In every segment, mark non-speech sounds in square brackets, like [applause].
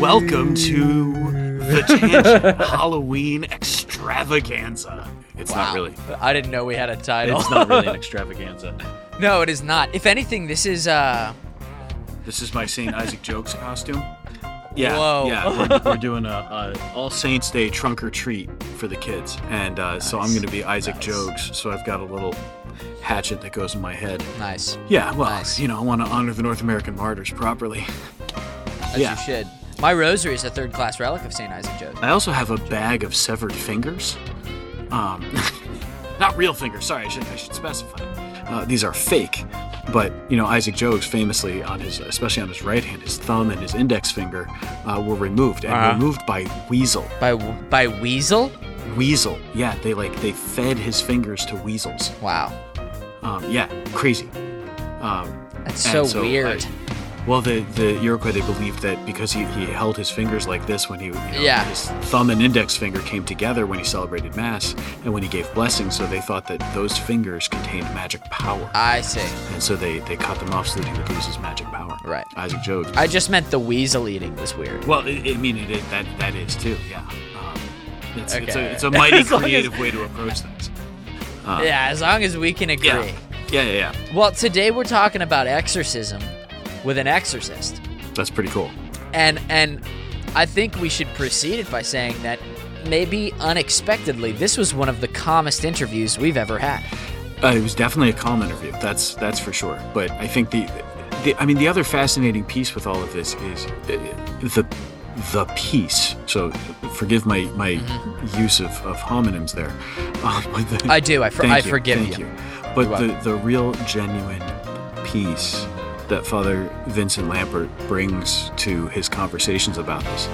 Welcome to the [laughs] Tangent Halloween Extravaganza. It's Wow. not really. I didn't know we had a title. It's not really an [laughs] extravaganza. no, it is not. If anything, this is uh This is my St. Isaac Jogues costume. Yeah, Whoa. yeah. We're, [laughs] we're doing a, a All Saints Day trunk or treat for the kids, and uh, so I'm going to be Isaac Nice. Jogues. So I've got a little hatchet that goes in my head. nice. Yeah, well, Nice. you know, I want to honor the North American martyrs properly. As Yeah. you should. My rosary is a third class relic of St. Isaac Jogues. I also have a bag of severed fingers. Um, [laughs] not real fingers. Sorry, I should I should specify. Uh, these are fake, but you know Isaac Jogues famously on his, especially on his right hand, his thumb and his index finger uh, were removed and Uh-huh. removed by weasel. By by Weasel? Weasel. Yeah, they like they fed his fingers to weasels. Wow. Um, yeah, crazy. Um, That's so, so weird. I- well, the, the Iroquois they believed that because he, he held his fingers like this when he you know, Yeah. his thumb and index finger came together when he celebrated mass and when he gave blessings, so they thought that those fingers contained magic power, I see. and so they, they cut them off so that he would lose his magic power. Right. Isaac Jogues. I just meant the weasel eating was weird. well, I, I mean it, it, that that is too. Yeah. Um, it's, it's a Okay. it's a [laughs] mighty long as- creative way to approach things. Uh, yeah, as long as we can agree. Yeah. Yeah, yeah, yeah. Well, today we're talking about exorcism with an exorcist. That's pretty cool. And and I think we should precede it by saying that maybe unexpectedly this was one of the calmest interviews we've ever had. Uh, it was definitely a calm interview. That's that's for sure. But I think the, the I mean, the other fascinating piece with all of this is uh, the the piece. So forgive my my use of, of homonyms there. Um, [laughs] the- I do. I, for, thank I you, forgive thank you. you. But the the real genuine piece that Father Vincent Lampert brings to his conversations about this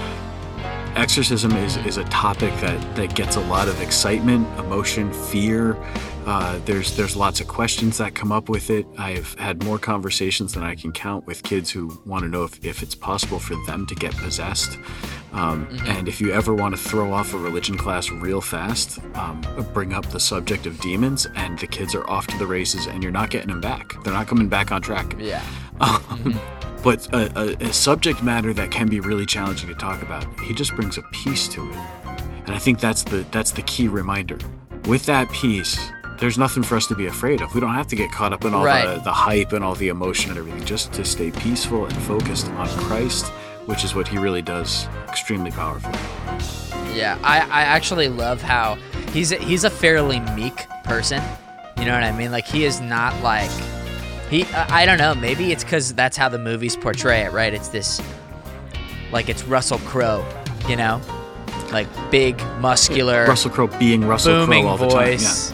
exorcism is, is a topic that, that gets a lot of excitement, emotion, fear. Uh, there's there's lots of questions that come up with it. I've had more conversations than I can count with kids who want to know if, if it's possible for them to get possessed. Um, And if you ever want to throw off a religion class real fast, um, bring up the subject of demons, and the kids are off to the races, and you're not getting them back. They're not coming back on track. Yeah. Um, [laughs] but a, a, a subject matter that can be really challenging to talk about. He just brings a piece to it, and I think that's the that's the key reminder. With that piece, there's nothing for us to be afraid of. We don't have to get caught up in all Right. the, the hype and all the emotion and everything. Just to stay peaceful and focused on Christ, which is what he really does extremely powerful. Yeah, I, I actually love how he's a, he's a fairly meek person. You know what I mean? Like he is not like he. I I don't know. Maybe it's because that's how the movies portray it, right? It's this like it's Russell Crowe, you know, like big, muscular, Russell Crowe being Russell Crowe all the voice.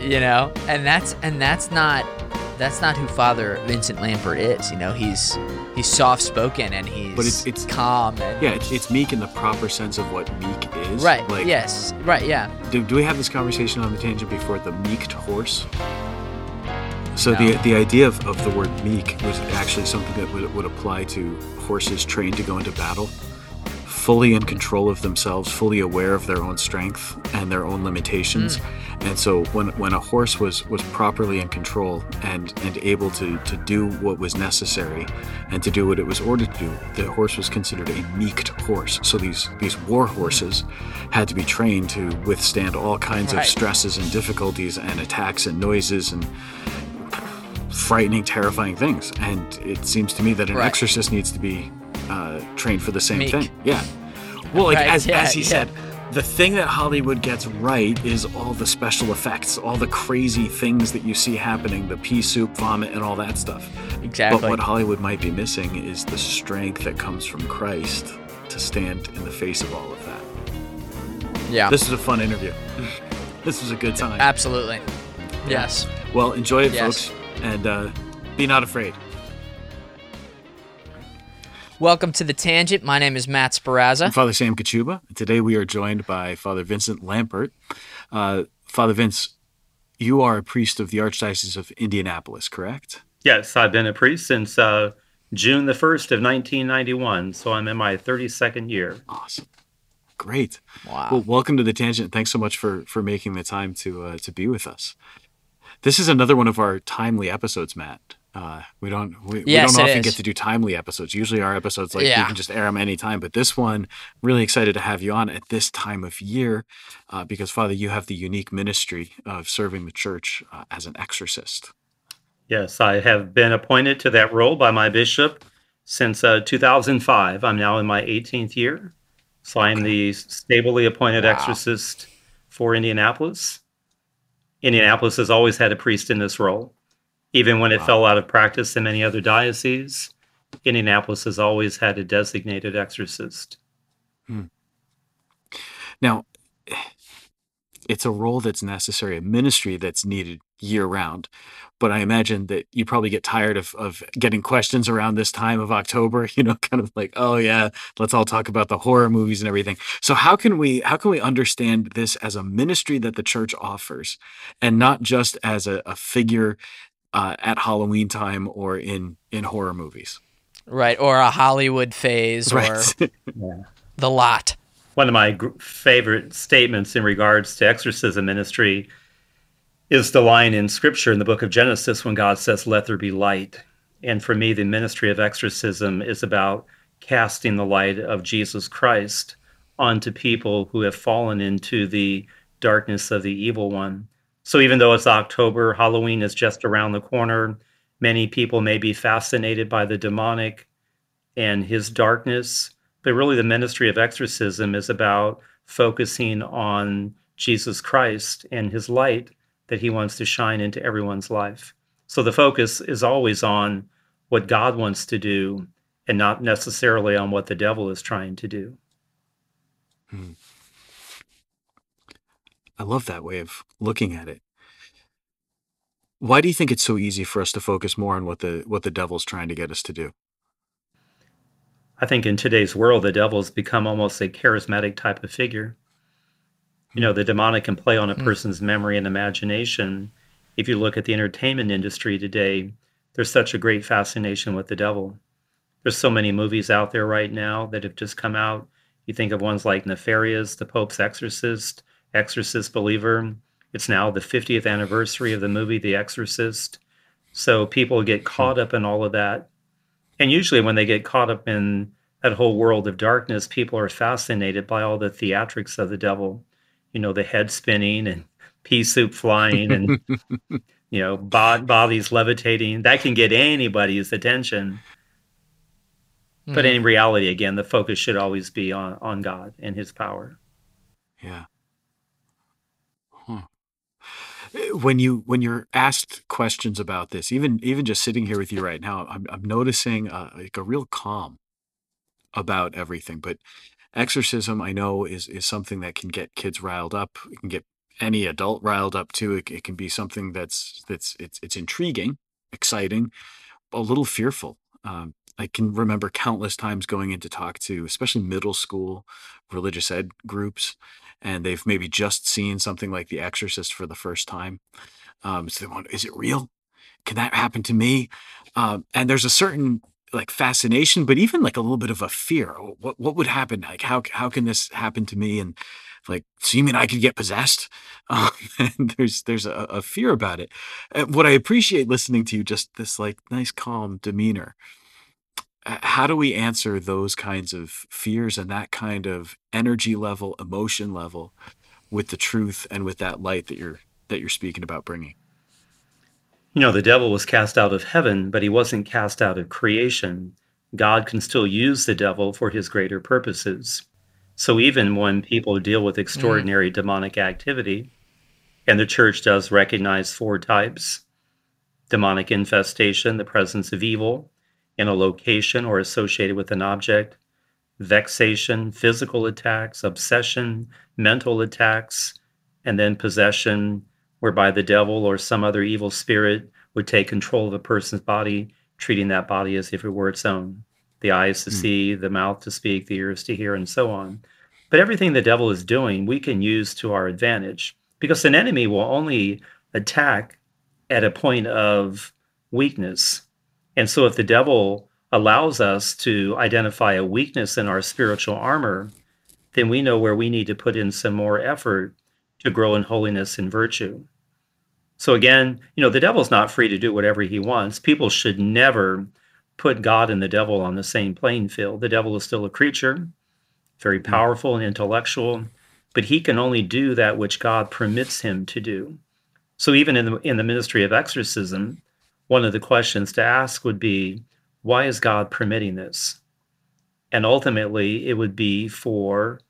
You know, and that's and that's not that's not who Father Vincent Lampert is. You know, he's he's soft spoken and he's But it's- it's- calm and Yeah. It's, it's meek in the proper sense of what meek is. right. Like, yes. Right. Yeah. Do, do we have this conversation on the tangent before the meeked horse? So No. the the idea of, of the word meek was actually something that would, would apply to horses trained to go into battle, fully in control of themselves, fully aware of their own strength and their own limitations. Mm. And so when when a horse was was properly in control and and able to to do what was necessary and to do what it was ordered to do, the horse was considered a meeked horse. So these these war horses mm. had to be trained to withstand all kinds Right. of stresses and difficulties and attacks and noises and frightening, terrifying things. And it seems to me that an Right. exorcist needs to be uh, trained for the same Meek. thing. Yeah. Well, like Right, as, yeah, as he yeah. said, the thing that Hollywood gets right is all the special effects, all the crazy things that you see happening, the pea soup, vomit, and all that stuff. Exactly. But what Hollywood might be missing is the strength that comes from Christ to stand in the face of all of that. yeah. This was a fun interview. [laughs] this was a good time. Absolutely. Yes. Well, enjoy it, Yes. folks, and uh, be not afraid. Welcome to the Tangent. My name is Matt Sparazza. I'm Father Sam Kachuba. Today we are joined by Father Vincent Lampert. Uh, Father Vince, you are a priest of the Archdiocese of Indianapolis, correct? Yes, I've been a priest since uh, June the 1st of 1991, so I'm in my 32nd year. Awesome. great. Wow. Well, welcome to the tangent. Thanks so much for for making the time to uh, to be with us. This is another one of our timely episodes, Matt. Uh, we don't we, Yes, we don't often is. get to do timely episodes. Usually our episodes like you can just air them anytime, but this one really excited to have you on at this time of year uh, because Father, you have the unique ministry of serving the church uh, as an exorcist. Yes, I have been appointed to that role by my bishop since uh, 2005. I'm now in my 18th year. So I'm the stably appointed Wow. exorcist for Indianapolis. Indianapolis has always had a priest in this role. Even when it Wow. fell out of practice in many other dioceses, Indianapolis has always had a designated exorcist. Hmm. Now, it's a role that's necessary, a ministry that's needed year round. But I imagine that you probably get tired of, of getting questions around this time of October, [laughs] you know, kind of like, oh yeah, let's all talk about the horror movies and everything. So how can we how can we understand this as a ministry that the church offers and not just as a, a figure uh, at Halloween time or in in horror movies? right. Or a Hollywood phase [laughs] or Yeah. the lot. one of my gr- favorite statements in regards to exorcism ministry is the line in scripture in the book of Genesis when God says, Let there be light. And for me, the ministry of exorcism is about casting the light of Jesus Christ onto people who have fallen into the darkness of the evil one. So even though it's October, Halloween is just around the corner, many people may be fascinated by the demonic and his darkness. But really, the ministry of exorcism is about focusing on Jesus Christ and his light that he wants to shine into everyone's life. So the focus is always on what God wants to do and not necessarily on what the devil is trying to do. Hmm. I love that way of looking at it. Why do you think it's so easy for us to focus more on what the what the devil's trying to get us to do? I think in today's world, the devil's become almost a charismatic type of figure. You know, the demonic can play on a Mm. person's memory and imagination. If you look at the entertainment industry today, there's such a great fascination with the devil. There's so many movies out there right now that have just come out. You think of ones like Nefarious, The Pope's Exorcist, Exorcist Believer. It's now the 50th anniversary of the movie The Exorcist. So people get caught up in all of that. And usually, when they get caught up in that whole world of darkness, people are fascinated by all the theatrics of the devil. You know, the head spinning and [laughs] pea soup flying and, [laughs] you know, bod- bodies levitating. That can get anybody's attention. But Mm. in reality, again, the focus should always be on, on God and his power. Yeah. When you when you're asked questions about this, even even just sitting here with you right now, I'm I'm noticing uh, like a real calm about everything. But exorcism, I know, is is something that can get kids riled up. It can get any adult riled up too. It, it can be something that's that's it's it's intriguing, exciting, a little fearful. Um, I can remember countless times going in to talk to, especially middle school religious ed groups, and they've maybe just seen something like The Exorcist for the first time. Um, so they wonder, is it real? Can that happen to me? Um, and there's a certain like fascination, but even like a little bit of a fear. What what would happen? Like how how can this happen to me? And like, so you mean I could get possessed? [laughs] Um, and there's there's a, a fear about it. And what I appreciate listening to you, just this like nice calm demeanor. How do we answer those kinds of fears and that kind of energy level, emotion level, with the truth and with that light that you're that you're speaking about bringing? You know, the devil was cast out of heaven, but he wasn't cast out of creation. God can still use the devil for his greater purposes. So even when people deal with extraordinary mm. demonic activity, and the church does recognize four types demonic infestation, the presence of evil in a location or associated with an object, vexation, physical attacks, obsession, mental attacks, and then possession, whereby the devil or some other evil spirit would take control of a person's body, treating that body as if it were its own. The eyes to Hmm. see, the mouth to speak, the ears to hear, and so on. But everything the devil is doing, we can use to our advantage because an enemy will only attack at a point of weakness. And so if the devil allows us to identify a weakness in our spiritual armor, then we know where we need to put in some more effort to grow in holiness and virtue. So again, you know, the devil's not free to do whatever he wants. People should never put God and the devil on the same playing field. The devil is still a creature, very hmm. powerful and intellectual, but he can only do that which God permits him to do. So even in the in the ministry of exorcism, one of the questions to ask would be, why is God permitting this? And ultimately, it would be for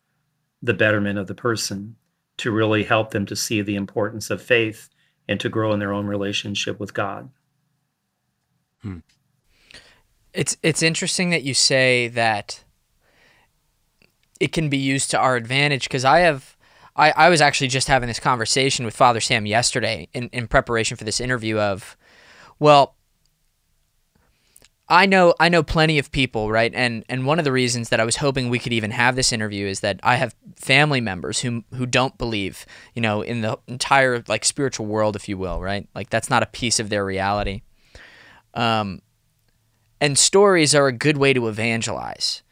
the betterment of the person to really help them to see the importance of faith and to grow in their own relationship with God. Hmm. It's it's interesting that you say that it can be used to our advantage because I have I, I was actually just having this conversation with Father Sam yesterday in, in preparation for this interview of well, I know I know plenty of people, right? And and one of the reasons that I was hoping we could even have this interview is that I have family members who who don't believe, you know, in the entire like spiritual world, if you will, right? Like that's not a piece of their reality. Um, and stories are a good way to evangelize.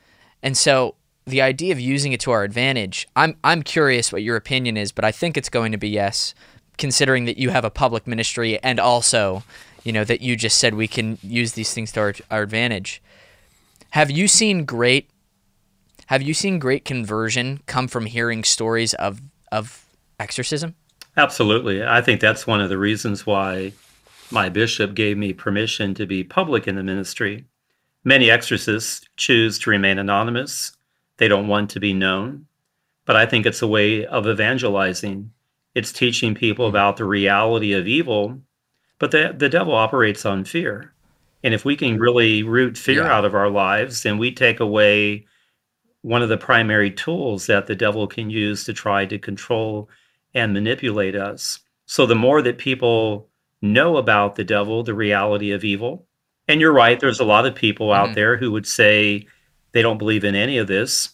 And so the idea of using it to our advantage, I'm I'm curious what your opinion is, but I think it's going to be yes, considering that you have a public ministry and also you know, that you just said we can use these things to our, our advantage. Have you seen great have you seen great conversion come from hearing stories of of exorcism? Absolutely. I think that's one of the reasons why my bishop gave me permission to be public in the ministry. Many exorcists choose to remain anonymous. They don't want to be known. But I think it's a way of evangelizing. It's teaching people hmm. about the reality of evil but the, the devil operates on fear. And if we can really root fear yeah. out of our lives, then we take away one of the primary tools that the devil can use to try to control and manipulate us. So the more that people know about the devil, the reality of evil, and you're right, there's a lot of people out mm-hmm. there who would say they don't believe in any of this,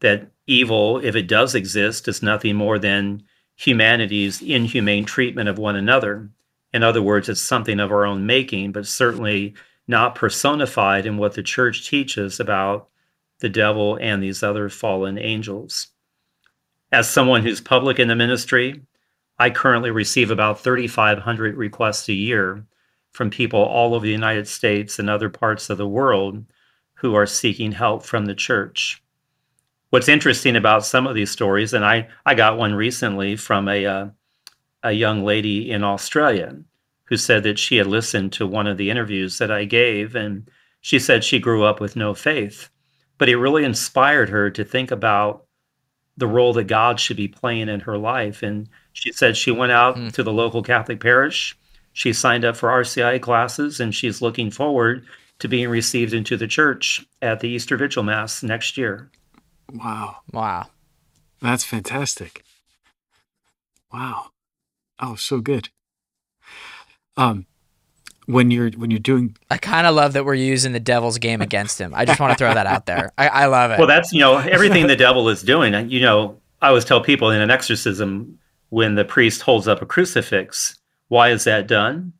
that evil, if it does exist, is nothing more than humanity's inhumane treatment of one another. In other words, it's something of our own making, but certainly not personified in what the church teaches about the devil and these other fallen angels. As someone who's public in the ministry, I currently receive about 3,500 requests a year from people all over the United States and other parts of the world who are seeking help from the church. What's interesting about some of these stories, and I, I got one recently from a, uh, a young lady in Australia who said that she had listened to one of the interviews that I gave, and she said she grew up with no faith. But it really inspired her to think about the role that God should be playing in her life. And she said she went out mm. to the local Catholic parish. She signed up for RCI classes, and she's looking forward to being received into the church at the Easter Vigil Mass next year. Wow. Wow. That's fantastic. Wow. Oh, so good. Um, when you're when you're doing, I kind of love that we're using the devil's game against him. I just want to throw that out there. I, I love it. Well, that's you know everything the [laughs] devil is doing. You know, I always tell people in an exorcism when the priest holds up a crucifix, why is that done?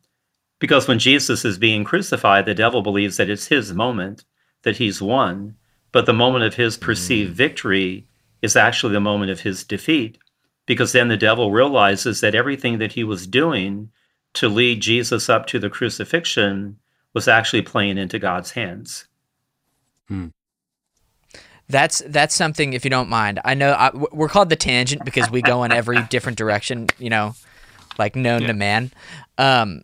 Because when Jesus is being crucified, the devil believes that it's his moment, that he's won. But the moment of his perceived mm. victory is actually the moment of his defeat because then the devil realizes that everything that he was doing to lead Jesus up to the crucifixion was actually playing into God's hands. Hmm. That's that's something. If you don't mind, I know I, we're called the tangent because we go in every [laughs] different direction. You know, like known yeah. to man. Um,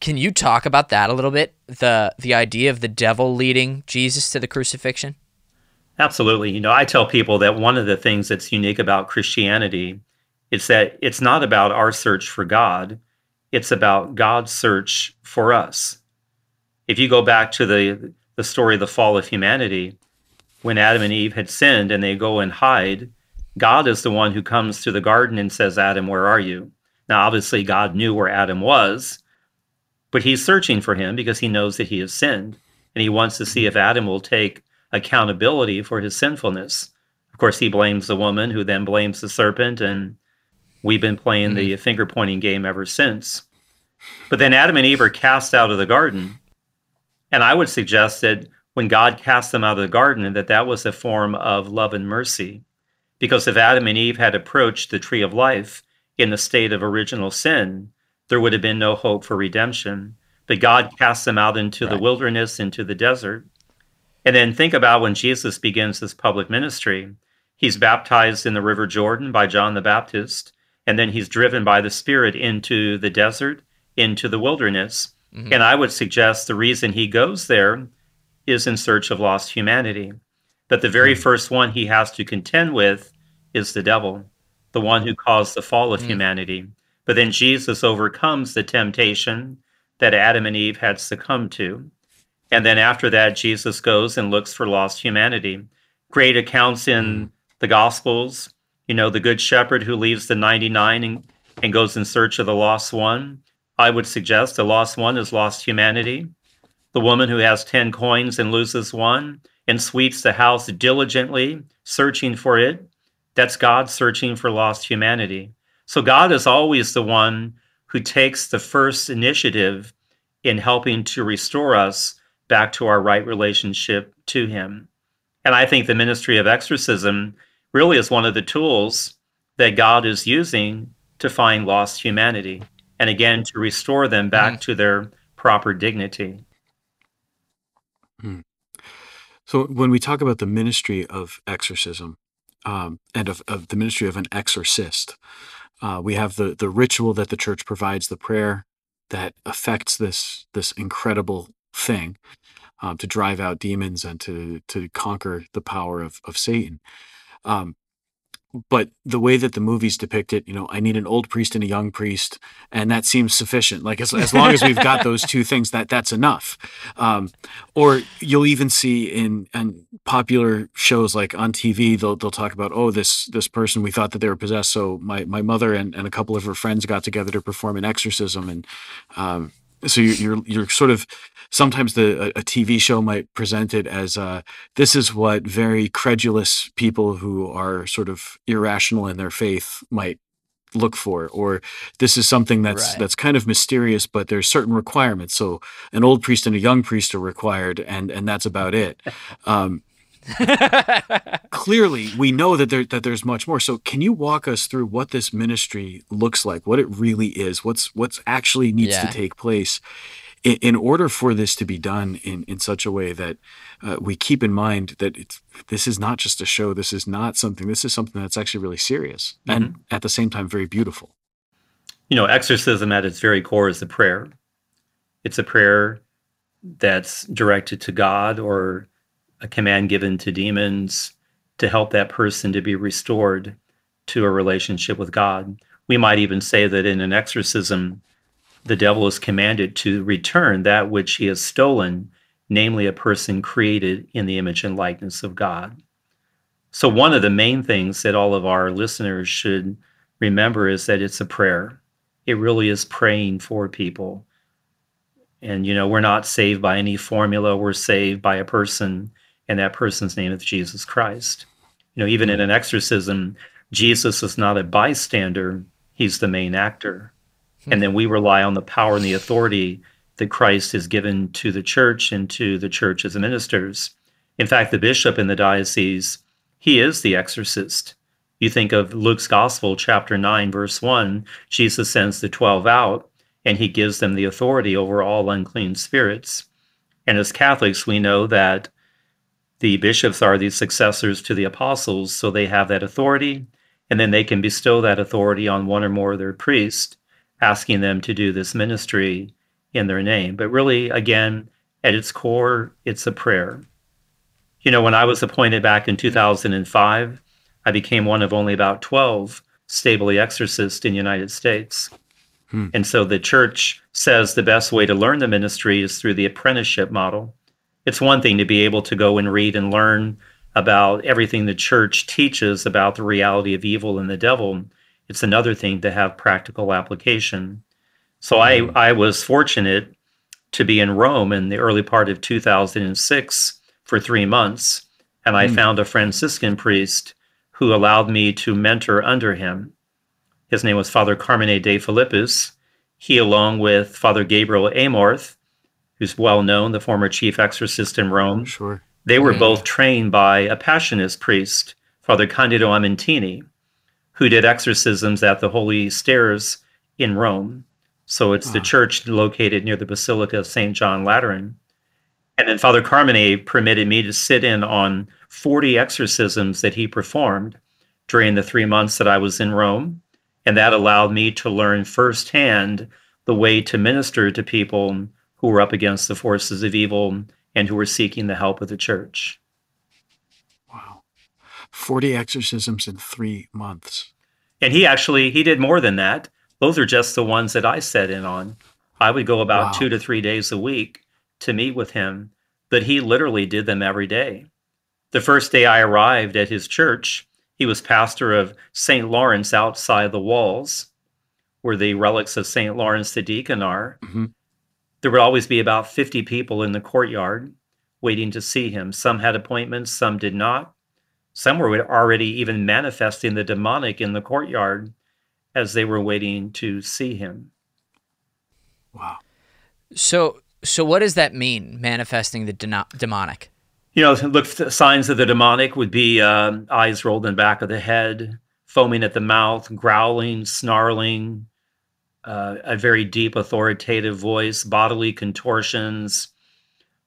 can you talk about that a little bit? The the idea of the devil leading Jesus to the crucifixion. Absolutely. You know, I tell people that one of the things that's unique about Christianity it's that it's not about our search for God, it's about God's search for us. If you go back to the, the story of the fall of humanity, when Adam and Eve had sinned and they go and hide, God is the one who comes to the garden and says, Adam, where are you? Now, obviously, God knew where Adam was, but he's searching for him because he knows that he has sinned. And he wants to see if Adam will take accountability for his sinfulness. Of course, he blames the woman, who then blames the serpent, and We've been playing mm-hmm. the finger pointing game ever since. But then Adam and Eve are cast out of the garden. And I would suggest that when God cast them out of the garden, that that was a form of love and mercy. Because if Adam and Eve had approached the tree of life in the state of original sin, there would have been no hope for redemption. But God casts them out into right. the wilderness, into the desert. And then think about when Jesus begins his public ministry. He's baptized in the River Jordan by John the Baptist, and then he's driven by the Spirit into the desert, into the wilderness. Mm-hmm. And I would suggest the reason he goes there is in search of lost humanity. That the very mm-hmm. first one he has to contend with is the devil, the one who caused the fall of mm-hmm. humanity. But then Jesus overcomes the temptation that Adam and Eve had succumbed to. And then after that, Jesus goes and looks for lost humanity. Great accounts in mm-hmm. the Gospels, you know, the Good Shepherd who leaves the 99 and, and goes in search of the lost one. I would suggest the lost one is lost humanity. The woman who has 10 coins and loses one and sweeps the house diligently, searching for it, that's God searching for lost humanity. So God is always the one who takes the first initiative in helping to restore us back to our right relationship to Him. And I think the ministry of exorcism really is one of the tools that God is using to find lost humanity and again to restore them back mm. to their proper dignity. Mm. So when we talk about the ministry of exorcism um, and of, of, the ministry of an exorcist, uh, we have the the ritual that the church provides, the prayer that affects this this incredible thing um, to drive out demons and to to conquer the power of of Satan. Um, but the way that the movies depict it, you know, I need an old priest and a young priest, and that seems sufficient. Like as, as long as we've got those two [laughs] things, that that's enough. Um, or you'll even see in in popular shows like on TV, they'll they'll talk about, oh, this this person we thought that they were possessed, so my my mother and, and a couple of her friends got together to perform an exorcism, and um, so you're, you're you're sort of sometimes the a, a TV show might present it as uh, this is what very credulous people who are sort of irrational in their faith might look for or this is something that's right. that's kind of mysterious but there's certain requirements so an old priest and a young priest are required and and that's about it um, clearly we [laughs] know that there that there's much more so can you walk us through what this ministry looks like what it really is what's what's actually needs yeah. to take place in, in, order for this to be done in in such a way that uh, we keep in mind that it's this is not just a show this is not something this is something that's actually really serious mm-hmm. and at the same time very beautiful you know exorcism at its very core is a prayer it's a prayer that's directed to god or a command given to demons to help that person to be restored to a relationship with God. We might even say that in an exorcism, the devil is commanded to return that which he has stolen, namely a person created in the image and likeness of God. So, one of the main things that all of our listeners should remember is that it's a prayer. It really is praying for people. And, you know, we're not saved by any formula, we're saved by a person and that person's name is Jesus Christ. You know, even in an exorcism, Jesus is not a bystander, he's the main actor. Hmm. And then we rely on the power and the authority that Christ has given to the church and to the church as ministers. In fact, the bishop in the diocese, he is the exorcist. You think of Luke's Gospel, chapter 9, verse 1, Jesus sends the 12 out and he gives them the authority over all unclean spirits. And as Catholics, we know that the bishops are the successors to the apostles, so they have that authority, and then they can bestow that authority on one or more of their priests, asking them to do this ministry in their name. But really, again, at its core, it's a prayer. You know, when I was appointed back in 2005, I became one of only about 12 stably exorcists in the United States. Hmm. And so the church says the best way to learn the ministry is through the apprenticeship model it's one thing to be able to go and read and learn about everything the church teaches about the reality of evil and the devil. It's another thing to have practical application. So mm-hmm. I, I was fortunate to be in Rome in the early part of 2006 for three months. And I mm. found a Franciscan priest who allowed me to mentor under him. His name was Father Carmine de Filippis. He, along with Father Gabriel Amorth, who's well known, the former chief exorcist in Rome. Sure. They were both trained by a Passionist priest, Father Candido Amantini, who did exorcisms at the Holy Stairs in Rome. So it's the ah. church located near the Basilica of St. John Lateran. And then Father Carmine permitted me to sit in on 40 exorcisms that he performed during the three months that I was in Rome. And that allowed me to learn firsthand the way to minister to people who were up against the forces of evil and who were seeking the help of the church. Wow. 40 exorcisms in three months. And he actually he did more than that. Those are just the ones that I set in on. I would go about Wow. two to three days a week to meet with him, but he literally did them every day. The first day I arrived at his church, he was pastor of St. Lawrence outside the walls, where the relics of St. Lawrence the deacon are. Mhm. There would always be about 50 people in the courtyard waiting to see him. Some had appointments, some did not. Some were already even manifesting the demonic in the courtyard as they were waiting to see him. Wow. So, so what does that mean? Manifesting the deno- demonic. You know, look, signs of the demonic would be um, eyes rolled in the back of the head, foaming at the mouth, growling, snarling, uh, a very deep, authoritative voice, bodily contortions,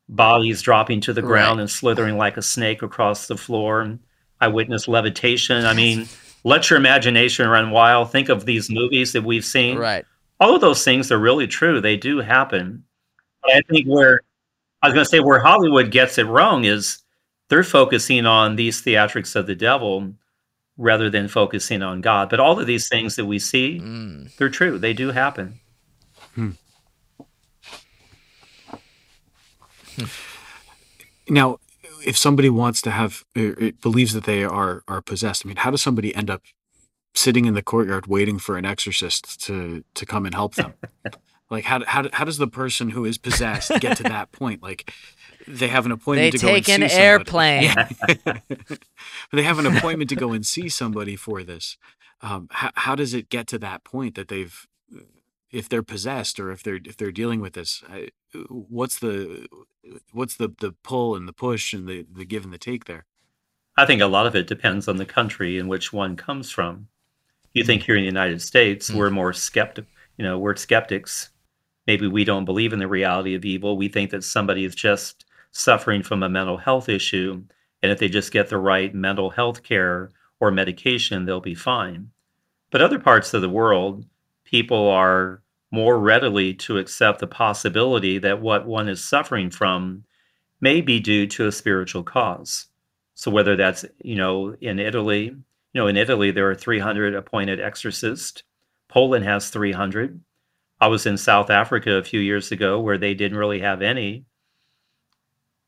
bodies dropping to the ground Right. and slithering like a snake across the floor. I witnessed levitation. I mean, let your imagination run wild. Think of these movies that we've seen. Right. all of those things are really true. They do happen. But I think where I was going to say where Hollywood gets it wrong is they're focusing on these theatrics of the devil rather than focusing on God. But all of these things that we see, Mm. they're true. They do happen. Now, if somebody wants to have, or it believes that they are are possessed, I mean, how does somebody end up sitting in the courtyard waiting for an exorcist to to come and help them? [laughs] like, how how how does the person who is possessed get to that point? Like, they have an appointment They to go and take an airplane. Yeah. [laughs] they have an appointment to go and see somebody for this. Um, how, how does it get to that point that they've, if they're possessed or if they're if they're dealing with this, I, what's the what's the the pull and the push and the the give and the take there? I think a lot of it depends on the country in which one comes from. You think here in the United States, Mm. we're more skeptic, you know, we're skeptics. Maybe we don't believe in the reality of evil. We think that somebody is just suffering from a mental health issue. And if they just get the right mental health care or medication, they'll be fine. But other parts of the world, people are more readily to accept the possibility that what one is suffering from may be due to a spiritual cause. So whether that's, you know, in Italy, you know, in Italy there are 300 appointed exorcists. Poland has 300. I was in South Africa a few years ago where they didn't really have any.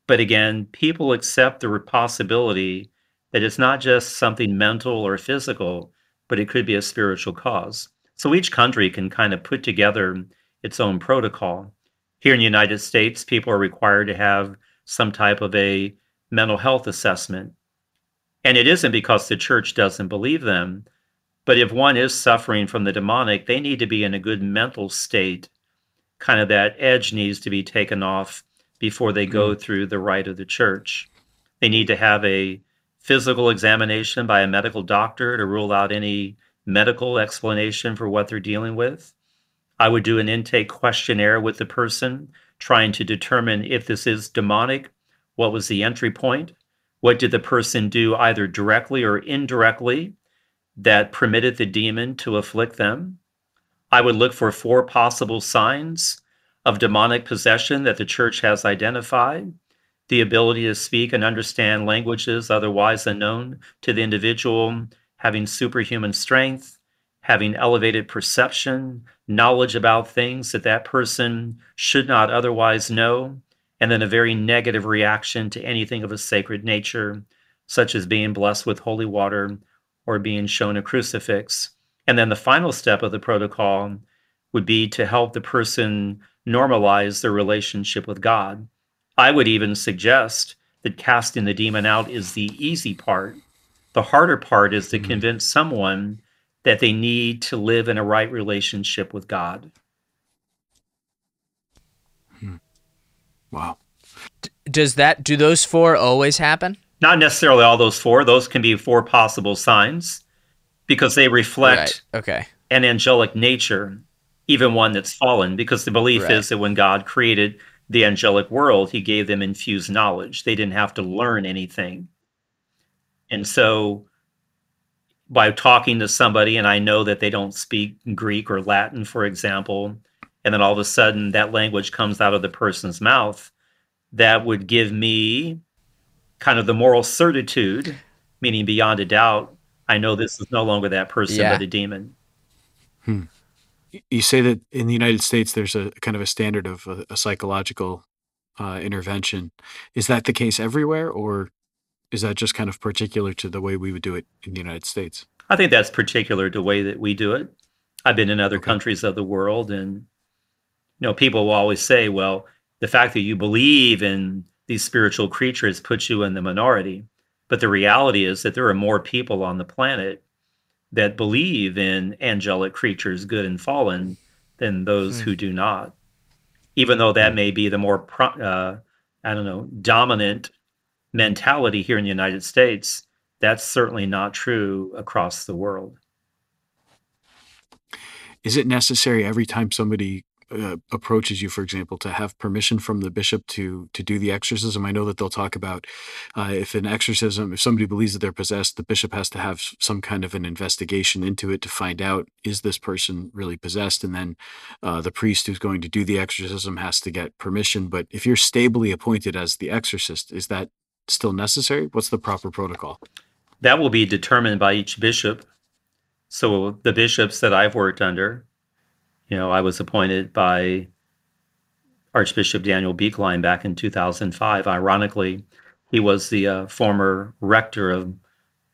But again, people accept the possibility that it's not just something mental or physical, but it could be a spiritual cause. So each country can kind of put together its own protocol. Here in the United States, people are required to have some type of a mental health assessment. And it isn't because the church doesn't believe them, but if one is suffering from the demonic, they need to be in a good mental state. Kind of that edge needs to be taken off before they go mm. through the rite of the church. They need to have a physical examination by a medical doctor to rule out any medical explanation for what they're dealing with. I would do an intake questionnaire with the person, trying to determine if this is demonic, what was the entry point, what did the person do either directly or indirectly that permitted the demon to afflict them. I would look for four possible signs of demonic possession that the church has identified the ability to speak and understand languages otherwise unknown to the individual, having superhuman strength, having elevated perception, knowledge about things that that person should not otherwise know, and then a very negative reaction to anything of a sacred nature, such as being blessed with holy water or being shown a crucifix. And then the final step of the protocol would be to help the person normalize their relationship with God. I would even suggest that casting the demon out is the easy part. The harder part is to Mhm. convince someone that they need to live in a right relationship with God. Wow. Does that do those four always happen? Not necessarily all those four. Those can be four possible signs because they reflect Right. Okay. an angelic nature, even one that's fallen, because the belief Right. is that when God created the angelic world, he gave them infused knowledge. They didn't have to learn anything. And so by talking to somebody, and I know that they don't speak Greek or Latin, for example, and then all of a sudden that language comes out of the person's mouth, that would give me kind of the moral certitude, meaning beyond a doubt, I know this is no longer that person, Yeah. but a demon. You say that in the United States, there's a kind of a standard of a, a psychological uh, intervention. Is that the case everywhere, or is that just kind of particular to the way we would do it in the United States? I think that's particular to the way that we do it. I've been in other Okay. countries of the world, and you know, people will always say, "Well, the fact that you believe in these spiritual creatures puts you in the minority." But the reality is that there are more people on the planet that believe in angelic creatures, good and fallen, than those Hmm. who do not. Even though that may be the more, pro- uh, I don't know, dominant mentality here in the United States, that's certainly not true across the world. Is it necessary every time somebody uh, approaches you, for example, to have permission from the bishop to to do the exorcism? I know that they'll talk about uh, if an exorcism, if somebody believes that they're possessed, the bishop has to have some kind of an investigation into it to find out is this person really possessed, and then uh, the priest who's going to do the exorcism has to get permission. But if you're stably appointed as the exorcist, is that still necessary? What's the proper protocol? That will be determined by each bishop. So the bishops that I've worked under, you know, I was appointed by Archbishop Daniel Buechlein back in 2005. Ironically, he was the uh, former rector of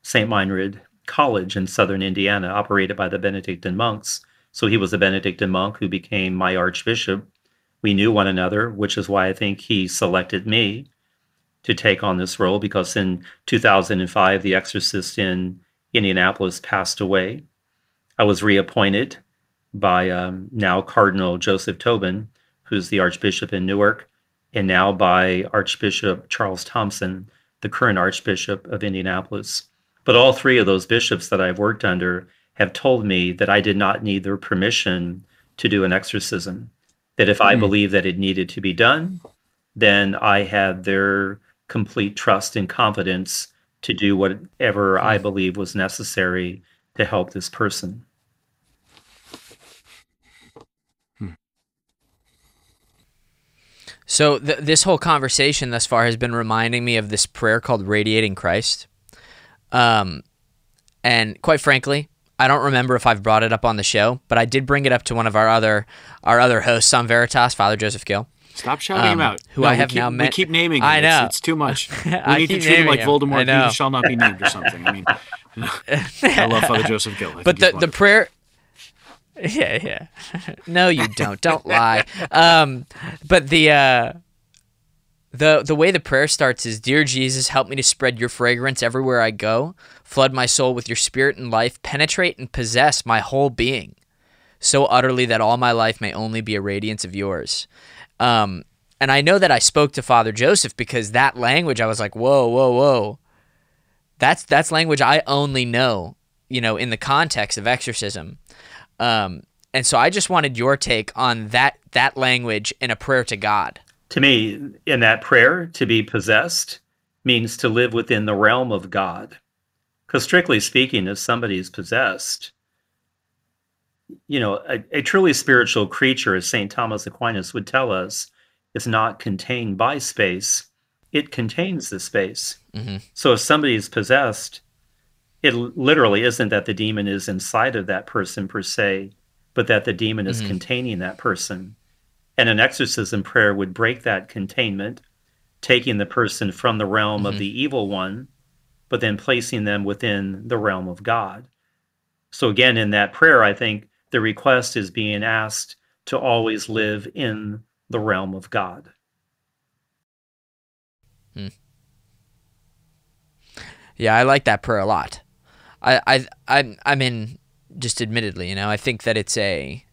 St. Meinrad College in southern Indiana, operated by the Benedictine monks. So he was a Benedictine monk who became my archbishop. We knew one another, which is why I think he selected me to take on this role because in 2005, the exorcist in Indianapolis passed away. I was reappointed by um, now Cardinal Joseph Tobin, who's the Archbishop in Newark, and now by Archbishop Charles Thompson, the current Archbishop of Indianapolis. But all three of those bishops that I've worked under have told me that I did not need their permission to do an exorcism. That if I Hmm. believed that it needed to be done, then I had their complete trust and confidence to do whatever I believe was necessary to help this person. So th- this whole conversation thus far has been reminding me of this prayer called "Radiating Christ," um, and quite frankly, I don't remember if I've brought it up on the show, but I did bring it up to one of our other our other hosts on Veritas, Father Joseph Gill. Stop shouting him Um, out. who I we have keep, now We met- keep naming. I him. It's- know. It's, too much. [laughs] We I need to treat him like him. Voldemort. He shall not be named or [laughs] something. I mean, I love Father Joseph Gill. I but the the prayer [laughs] yeah yeah no you don't don't lie um but the uh the the way the prayer starts is dear jesus help me to spread your fragrance everywhere i go flood my soul with your spirit and life penetrate and possess my whole being so utterly that all my life may only be a radiance of yours um and i know that i spoke to father joseph because that language i was like whoa whoa whoa that's that's language i only know you know in the context of exorcism um, and so I just wanted your take on that that language in a prayer to God. To me, in that prayer, to be possessed means to live within the realm of God. Because strictly speaking, if somebody is possessed, you know, a, a truly spiritual creature, as St. Thomas Aquinas would tell us, is not contained by space, it contains the space. Mhm. So if somebody is possessed, it literally isn't that the demon is inside of that person per se, but that the demon is Mhm. containing that person. And an exorcism prayer would break that containment, taking the person from the realm of Mhm. the evil one, but then placing them within the realm of God. So, again, in that prayer, I think the request is being asked to always live in the realm of God. Yeah, I like that prayer a lot. I I I I mean, just admittedly, you know, I think that it's a.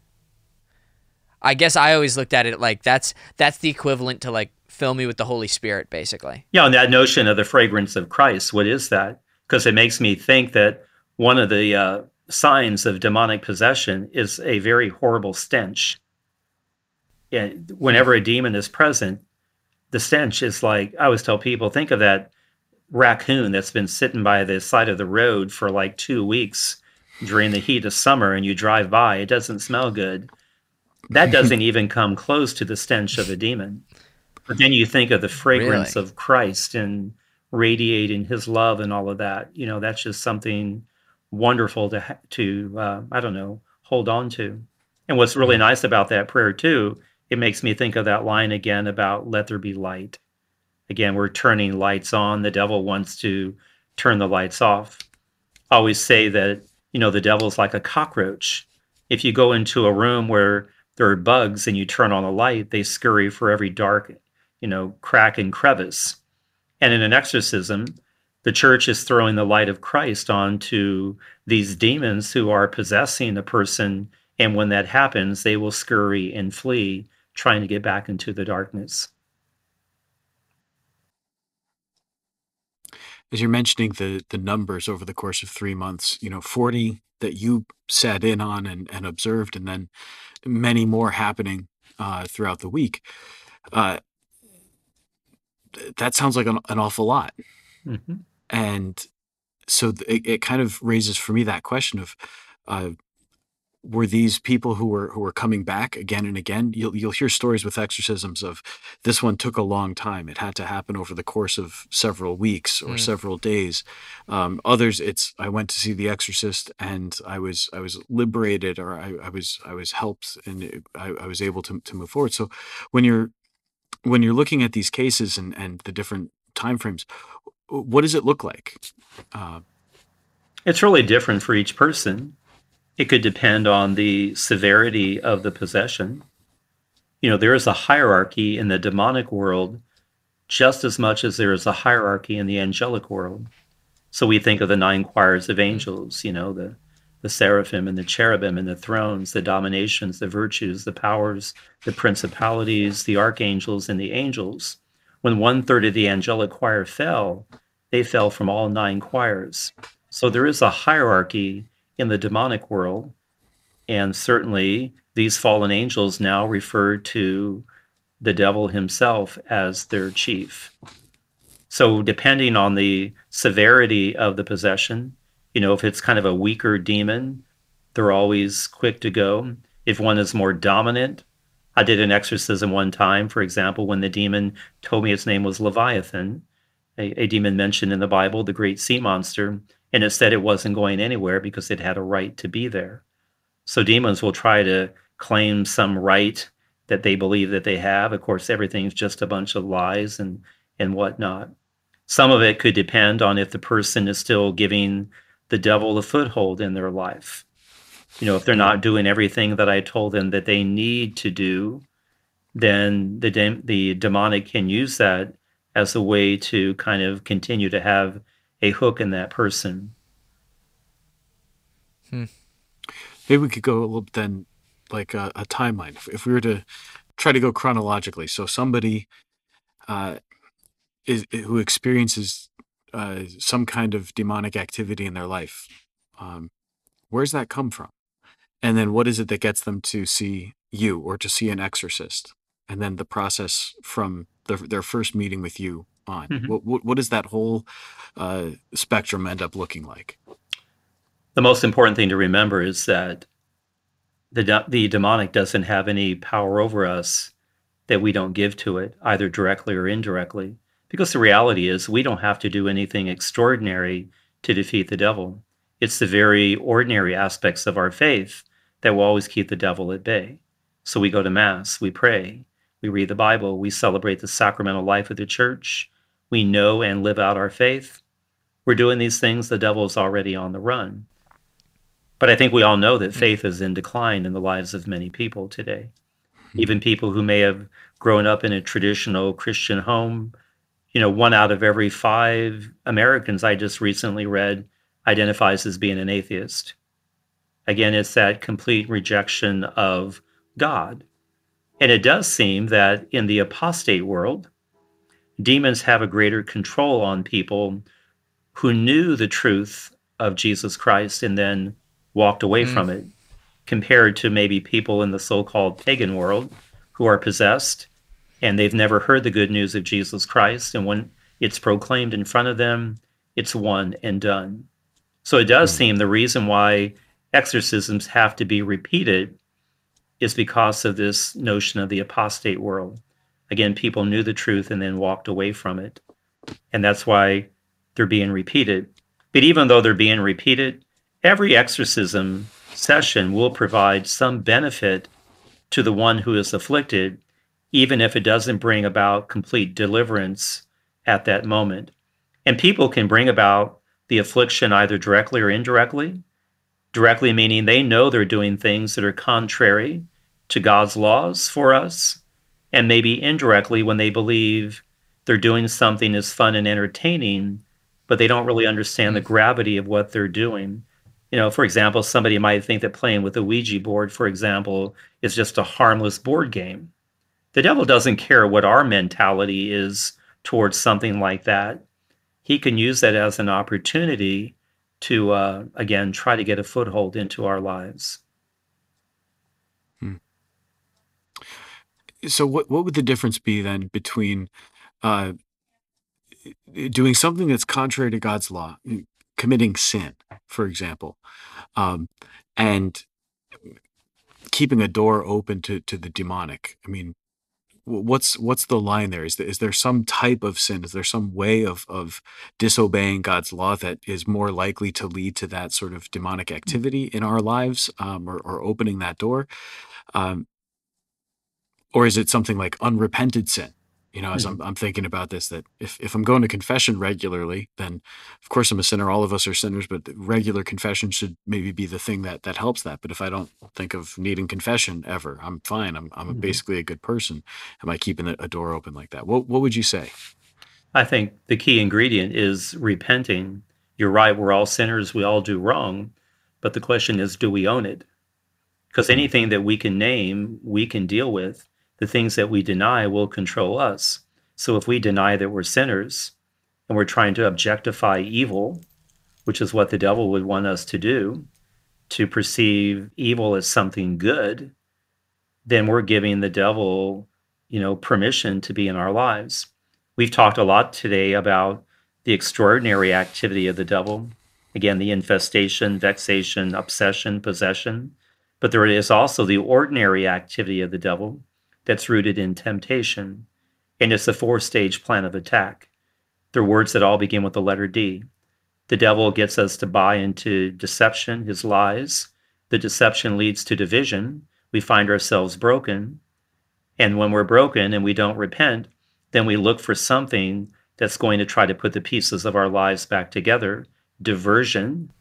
I guess I always looked at it like that's that's the equivalent to like fill me with the Holy Spirit, basically. Yeah, and that notion of the fragrance of Christ, what is that? Because it makes me think that one of the uh, signs of demonic possession is a very horrible stench. And whenever a demon is present, the stench is like I always tell people think of that raccoon that's been sitting by the side of the road for like two weeks during the heat of summer and you drive by, it doesn't smell good. That [laughs] doesn't even come close to the stench of a demon. But then you think of the fragrance Really? of Christ and radiating his love and all of that. You know, that's just something wonderful to, to uh, I don't know, hold on to. And what's really nice about that prayer, too, it makes me think of that line again about let there be light. Again, we're turning lights on. The devil wants to turn the lights off. I always say that, you know, the devil's like a cockroach. If you go into a room where there are bugs and you turn on a light, they scurry for every dark, you know, crack and crevice. And in an exorcism, the church is throwing the light of Christ onto these demons who are possessing a person. And when that happens, they will scurry and flee, trying to get back into the darkness. as you're mentioning the the numbers over the course of three months, you know, 40 that you sat in on and, and observed, and then many more happening uh, throughout the week. Uh, that sounds like an, an awful lot. Mhm. And so th- it, it kind of raises for me that question of uh, were these people who were who were coming back again and again? You'll you'll hear stories with exorcisms of this one took a long time. It had to happen over the course of several weeks or Mm. several days. Um, others it's i went to see the exorcist and i was i was liberated or i, I was i was helped and I, I was able to, to move forward. So when you're when you're looking at these cases and and the different time frames what does it look like uh, It's really different for each person. It could depend on the severity of the possession. You know, there is a hierarchy in the demonic world just as much as there is a hierarchy in the angelic world. So we think of the nine choirs of angels, you know, the the seraphim and the cherubim and the thrones, the dominations, the virtues, the powers, the principalities, the archangels, and the angels. When one third of the angelic choir fell, they fell from all nine choirs. So there is a hierarchy in the demonic world. And certainly these fallen angels now refer to the devil himself as their chief. So, depending on the severity of the possession, you know, if it's kind of a weaker demon, they're always quick to go. If one is more dominant, I did an exorcism one time, for example, when the demon told me its name was Leviathan, a, a demon mentioned in the Bible, the great sea monster, and it said it wasn't going anywhere because it had a right to be there. So demons will try to claim some right that they believe that they have. Of course, everything's just a bunch of lies and and whatnot. Some of it could depend on if the person is still giving the devil a foothold in their life. You know, if they're not doing everything that I told them that they need to do, then the dem- the demonic can use that as a way to kind of continue to have a hook in that person. Maybe we could go a little then, like a, a timeline. If, if we were to try to go chronologically, so somebody uh, is who experiences uh, some kind of demonic activity in their life, um, where's that come from? And then what is it that gets them to see you or to see an exorcist? And then the process from the, their first meeting with you on. Mhm. What, what, what does that whole uh, spectrum end up looking like? The most important thing to remember is that the de- the demonic doesn't have any power over us that we don't give to it, either directly or indirectly. Because the reality is, we don't have to do anything extraordinary to defeat the devil. It's the very ordinary aspects of our faith that will always keep the devil at bay. So we go to Mass, we pray, we read the Bible, we celebrate the sacramental life of the church, we know and live out our faith. We're doing these things, the devil is already on the run. But I think we all know that faith is in decline in the lives of many people today. Hmm. Even people who may have grown up in a traditional Christian home, you know, one out of every five Americans I just recently read identifies as being an atheist. Again, it's that complete rejection of God. And it does seem that in the apostate world, demons have a greater control on people who knew the truth of Jesus Christ and then walked away mm. from it, compared to maybe people in the so called pagan world who are possessed and they've never heard the good news of Jesus Christ. And when it's proclaimed in front of them, it's one and done. So it does mm. seem the reason why exorcisms have to be repeated is because of this notion of the apostate world. Again, people knew the truth and then walked away from it. And that's why they're being repeated. But even though they're being repeated, every exorcism session will provide some benefit to the one who is afflicted, even if it doesn't bring about complete deliverance at that moment. And people can bring about the affliction either directly or indirectly. Directly meaning they know they're doing things that are contrary to God's laws for us, and maybe indirectly when they believe they're doing something as fun and entertaining but they don't really understand the mm. gravity of what they're doing. You know, for example, somebody might think that playing with a Ouija board, for example, is just a harmless board game. The devil doesn't care what our mentality is towards something like that. He can use that as an opportunity to, uh, again, try to get a foothold into our lives. Hmm. So, what what would the difference be then between uh, doing something that's contrary to God's law, committing sin, for example, um, and keeping a door open to to the demonic. I mean, what's what's the line there? Is there, is there some type of sin? Is there some way of of disobeying God's law that is more likely to lead to that sort of demonic activity in our lives, um, or, or opening that door? Um, or is it something like unrepented sin you know, as mm-hmm. I'm, I'm thinking about this, that if, if I'm going to confession regularly, then of course I'm a sinner. All of us are sinners, but regular confession should maybe be the thing that that helps that. But if I don't think of needing confession ever, I'm fine. I'm I'm mm-hmm. basically a good person. Am I keeping a door open like that? What what would you say? I think the key ingredient is repenting. You're right. We're all sinners. We all do wrong. But the question is, do we own it? Because mm-hmm. anything that we can name, we can deal with the things that we deny will control us. So if we deny that we're sinners and we're trying to objectify evil, which is what the devil would want us to do, to perceive evil as something good, then we're giving the devil, you know, permission to be in our lives. We've talked a lot today about the extraordinary activity of the devil. Again, the infestation, vexation, obsession, possession. But there is also the ordinary activity of the devil, that's rooted in temptation, and it's a four stage plan of attack. They're words that all begin with the letter D. The devil gets us to buy into deception, his lies. The deception leads to division. We find ourselves broken. And when we're broken and we don't repent, then we look for something that's going to try to put the pieces of our lives back together. Diversion.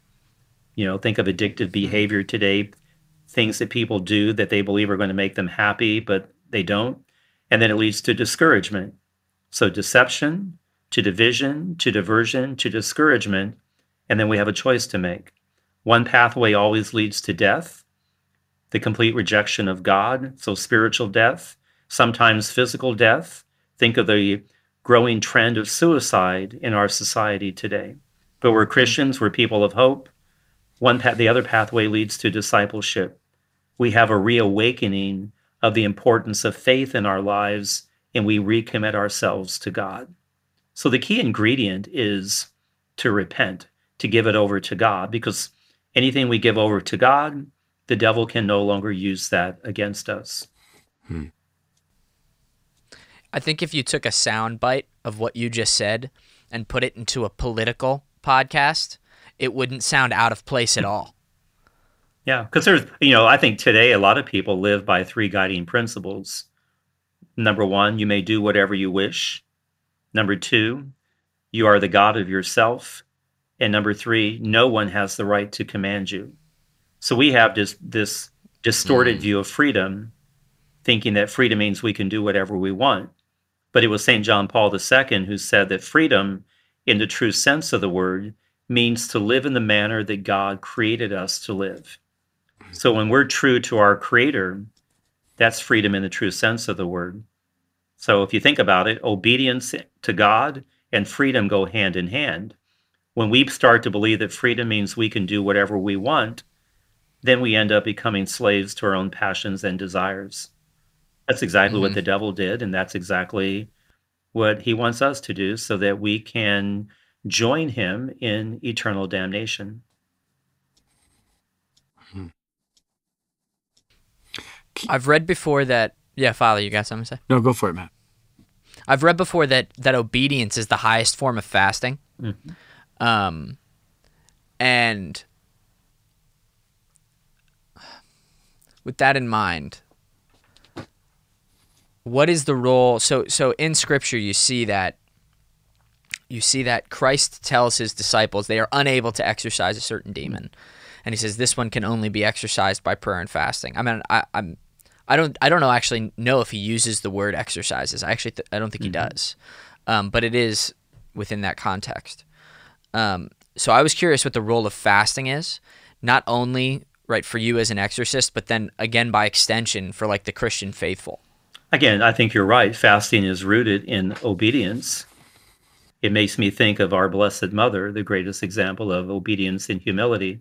You know, think of addictive mm-hmm. behavior today, things that people do that they believe are going to make them happy, but they don't. And then it leads to discouragement. So deception to division to diversion to discouragement. And then we have a choice to make. One pathway always leads to death, the complete rejection of God. So spiritual death, sometimes physical death. Think of the growing trend of suicide in our society today. But we're Christians, we're people of hope. One path, the other pathway leads to discipleship. We have a reawakening of the importance of faith in our lives and we recommit ourselves to God. So the key ingredient is to repent, to give it over to God, because anything we give over to God, the devil can no longer use that against us. Hmm. I think if you took a sound bite of what you just said and put it into a political podcast, it wouldn't sound out of place at all. Yeah, because there's, you know, I think today a lot of people live by three guiding principles. Number one, you may do whatever you wish. Number two, you are the God of yourself. And number three, no one has the right to command you. So we have this this distorted mm. view of freedom, thinking that freedom means we can do whatever we want. But it was St. John Paul II who said that freedom, in the true sense of the word, means to live in the manner that God created us to live. So when we're true to our creator, that's freedom in the true sense of the word. So if you think about it, obedience to God and freedom go hand in hand. When we start to believe that freedom means we can do whatever we want, then we end up becoming slaves to our own passions and desires. That's exactly mm-hmm. what the devil did, and that's exactly what he wants us to do so that we can join him in eternal damnation. Hmm. I've read before that. Yeah, Father, you got something to say? No, go for it, Matt. I've read before that that obedience is the highest form of fasting. Mm-hmm. Um, and with that in mind, what is the role? So, so in Scripture, you see that you see that Christ tells his disciples they are unable to exorcise a certain demon, and he says this one can only be exorcised by prayer and fasting. I mean, I, I'm I don't I don't know actually know if he uses the word exorcises. I actually th- I don't think mm-hmm. he does, um, but it is within that context. Um, so I was curious what the role of fasting is, not only right for you as an exorcist, but then again by extension for like the Christian faithful. Again, I think you're right. Fasting is rooted in obedience. It makes me think of our Blessed Mother, the greatest example of obedience and humility.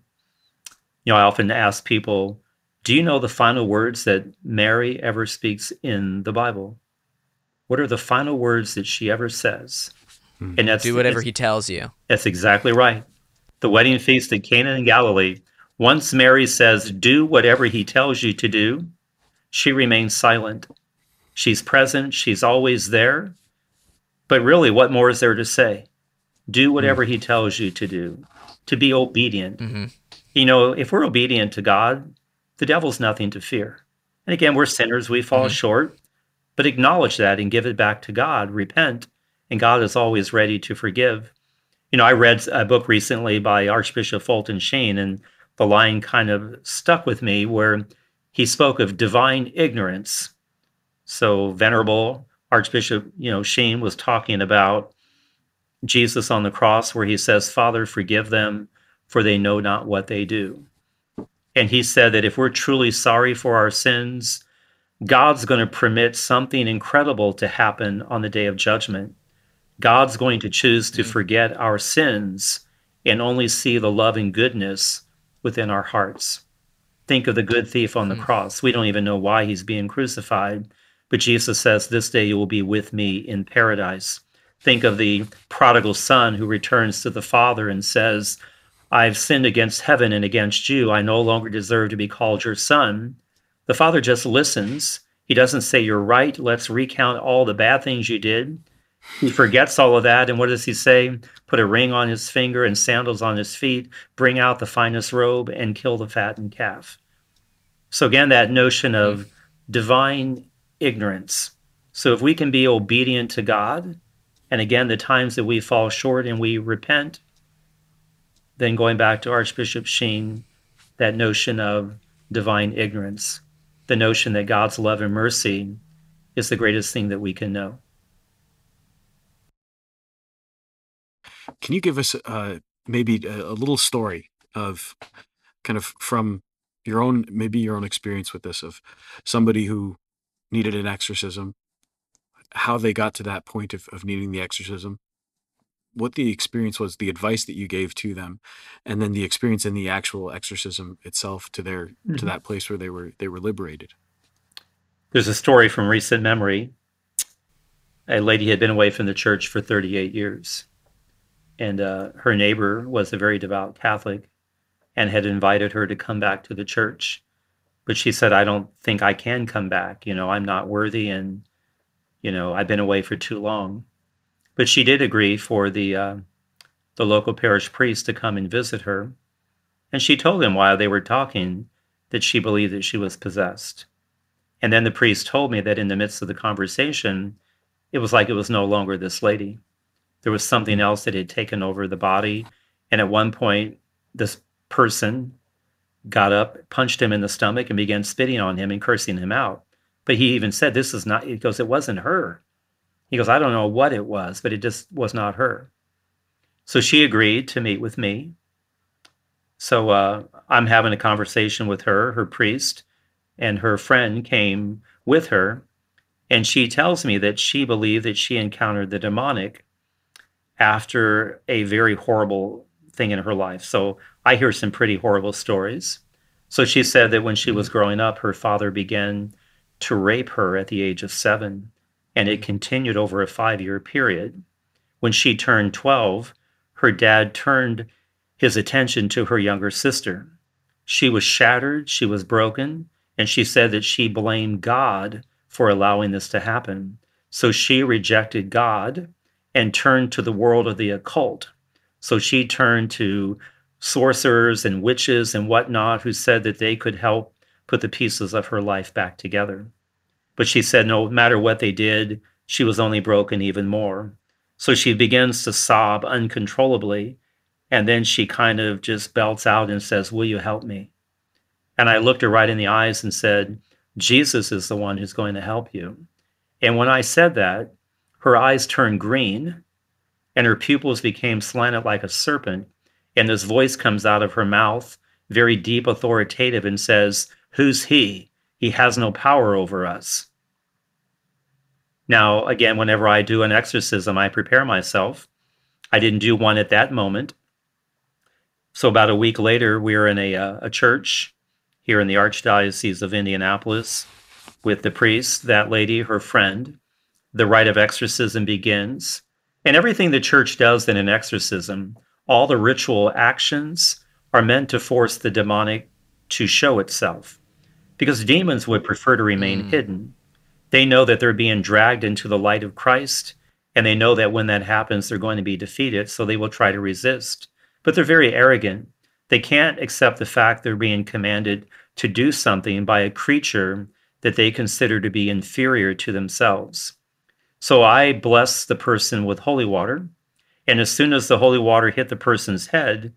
You know, I often ask people, do you know the final words that Mary ever speaks in the Bible? What are the final words that she ever says? Hmm. And that's do whatever he tells you. That's exactly right. The wedding feast in Cana in Galilee. Once Mary says, "Do whatever he tells you to do," she remains silent. She's present. She's always there. But really, what more is there to say? Do whatever mm-hmm. he tells you to do. To be obedient. Mm-hmm. You know, if we're obedient to God, the devil's nothing to fear. And again, we're sinners, we fall mm-hmm. short, but acknowledge that and give it back to God, repent, and God is always ready to forgive. You know, I read a book recently by Archbishop Fulton Sheen, and the line kind of stuck with me where he spoke of divine ignorance. So, Venerable Archbishop, you know, Sheen was talking about Jesus on the cross, where he says, Father, forgive them, for they know not what they do. And he said that if we're truly sorry for our sins, God's going to permit something incredible to happen on the day of judgment. God's going to choose to mm-hmm. forget our sins and only see the love and goodness within our hearts. Think of the good thief on the mm. cross. We don't even know why he's being crucified, but Jesus says, This day you will be with me in paradise. Think of the prodigal son who returns to the father and says, I've sinned against heaven and against you. I no longer deserve to be called your son. The father just listens. He doesn't say, You're right. Let's recount all the bad things you did. He forgets all of that. And what does he say? Put a ring on his finger and sandals on his feet, bring out the finest robe, and kill the fattened calf. So, again, that notion of divine ignorance. So, if we can be obedient to God, and again, the times that we fall short and we repent, then going back to Archbishop Sheen, that notion of divine ignorance, the notion that God's love and mercy is the greatest thing that we can know. Can you give us uh, maybe a, little story of kind of from your own, maybe your own experience with this, of somebody who needed an exorcism, how they got to that point of, of needing the exorcism, what the experience was, the advice that you gave to them, and then the experience in the actual exorcism itself to their mm-hmm. to that place where they were they were liberated. There's a story from recent memory. A lady had been away from the church for 38 years, and uh, her neighbor was a very devout Catholic, and had invited her to come back to the church, but she said, "I don't think I can come back. You know, I'm not worthy, and you know, I've been away for too long." But she did agree for the uh, the local parish priest to come and visit her, and she told him while they were talking that she believed that she was possessed. And then the priest told me that in the midst of the conversation, it was like it was no longer this lady. There was something else that had taken over the body. And at one point, this person got up, punched him in the stomach, and began spitting on him and cursing him out. But he even said, This is not, he goes, It wasn't her. He goes, I don't know what it was, but it just was not her. So she agreed to meet with me. So uh, I'm having a conversation with her, her priest, and her friend came with her. And she tells me that she believed that she encountered the demonic after a very horrible thing in her life. So I hear some pretty horrible stories. So she said that when she was growing up, her father began to rape her at the age of seven, and it continued over a five year period. When she turned 12, her dad turned his attention to her younger sister. She was shattered, she was broken, and she said that she blamed God for allowing this to happen. So she rejected God and turned to the world of the occult. So she turned to sorcerers and witches and whatnot who said that they could help put the pieces of her life back together. But she said no matter what they did, she was only broken even more. So she begins to sob uncontrollably. And then she kind of just belts out and says, Will you help me? And I looked her right in the eyes and said, Jesus is the one who's going to help you. And when I said that, her eyes turned green and her pupils became slanted like a serpent. And this voice comes out of her mouth, very deep, authoritative, and says, Who's he? He has no power over us. Now, again, whenever I do an exorcism, I prepare myself. I didn't do one at that moment. So, about a week later, we were in a, uh, a church here in the Archdiocese of Indianapolis with the priest, that lady, her friend. The rite of exorcism begins. And everything the church does in an exorcism, all the ritual actions are meant to force the demonic to show itself. Because demons would prefer to remain mm. hidden. They know that they're being dragged into the light of Christ, and they know that when that happens, they're going to be defeated, so they will try to resist. But they're very arrogant they can't accept the fact they're being commanded to do something by a creature that they consider to be inferior to themselves. So I bless the person with holy water. And as soon as the holy water hit the person's head,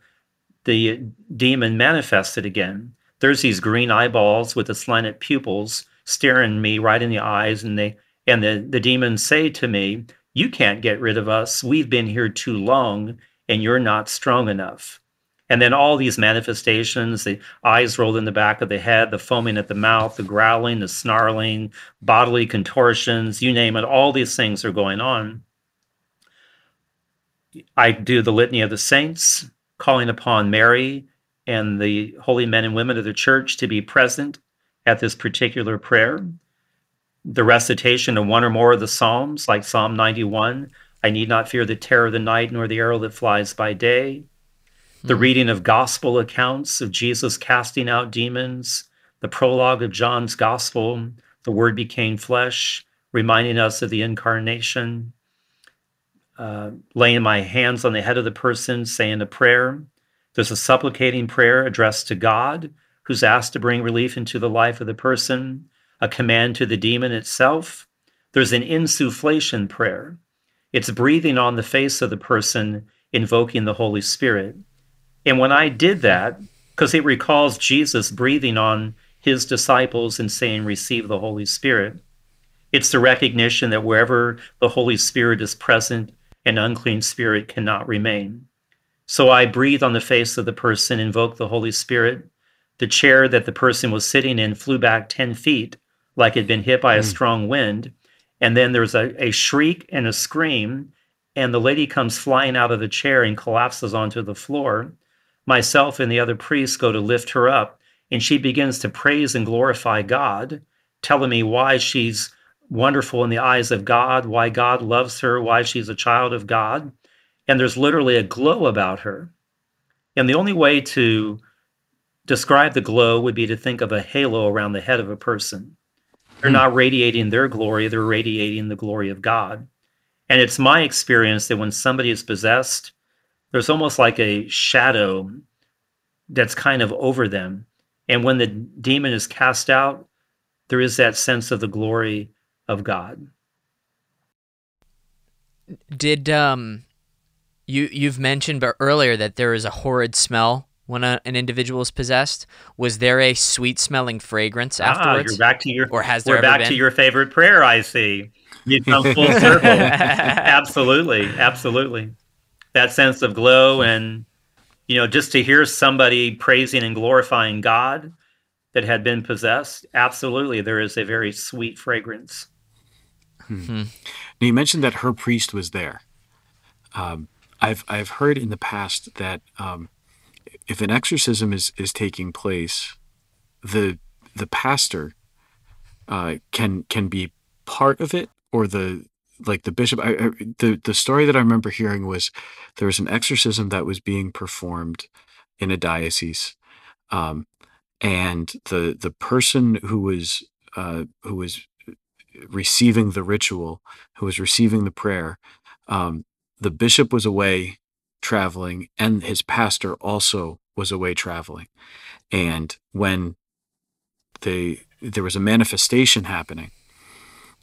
the demon manifested again. There's these green eyeballs with the slanted pupils staring me right in the eyes, and they and the, the demons say to me, You can't get rid of us. We've been here too long, and you're not strong enough. And then all these manifestations the eyes rolled in the back of the head, the foaming at the mouth, the growling, the snarling, bodily contortions you name it, all these things are going on. I do the Litany of the Saints, calling upon Mary and the holy men and women of the church to be present at this particular prayer. The recitation of one or more of the Psalms, like Psalm 91 I need not fear the terror of the night, nor the arrow that flies by day the hmm. reading of gospel accounts of Jesus casting out demons, the prologue of John's gospel, the word became flesh, reminding us of the incarnation, uh, laying my hands on the head of the person, saying a prayer. There's a supplicating prayer addressed to God, who's asked to bring relief into the life of the person, a command to the demon itself. There's an insufflation prayer. It's breathing on the face of the person, invoking the Holy Spirit. And when I did that, because it recalls Jesus breathing on his disciples and saying, Receive the Holy Spirit, it's the recognition that wherever the Holy Spirit is present, an unclean spirit cannot remain. So I breathe on the face of the person, invoke the Holy Spirit. The chair that the person was sitting in flew back 10 feet like it had been hit by a mm. strong wind. And then there's a, a shriek and a scream, and the lady comes flying out of the chair and collapses onto the floor myself and the other priests go to lift her up, and she begins to praise and glorify God, telling me why she's wonderful in the eyes of God, why God loves her, why she's a child of God. And there's literally a glow about her. And the only way to describe the glow would be to think of a halo around the head of a person. They're hmm. not radiating their glory, they're radiating the glory of God. And it's my experience that when somebody is possessed, there's almost like a shadow that's kind of over them. And when the demon is cast out, there is that sense of the glory of God. Did um you you've mentioned earlier that there is a horrid smell when a, an individual is possessed? Was there a sweet smelling fragrance afterwards? Ah, you're back to your or has there we're back been? to your favorite prayer. I see. You come full [laughs] circle. absolutely, absolutely that sense of glow and you know just to hear somebody praising and glorifying god that had been possessed absolutely there is a very sweet fragrance Hmm. Now you mentioned that her priest was there. Um, I've I've heard in the past that um, if an exorcism is is taking place, the the pastor uh, can can be part of it, or the like the bishop. I, I, the the story that I remember hearing was there was an exorcism that was being performed in a diocese, um, and the the person who was uh, who was receiving the ritual, who was receiving the prayer, um, the bishop was away traveling, and his pastor also was away traveling. And when they there was a manifestation happening,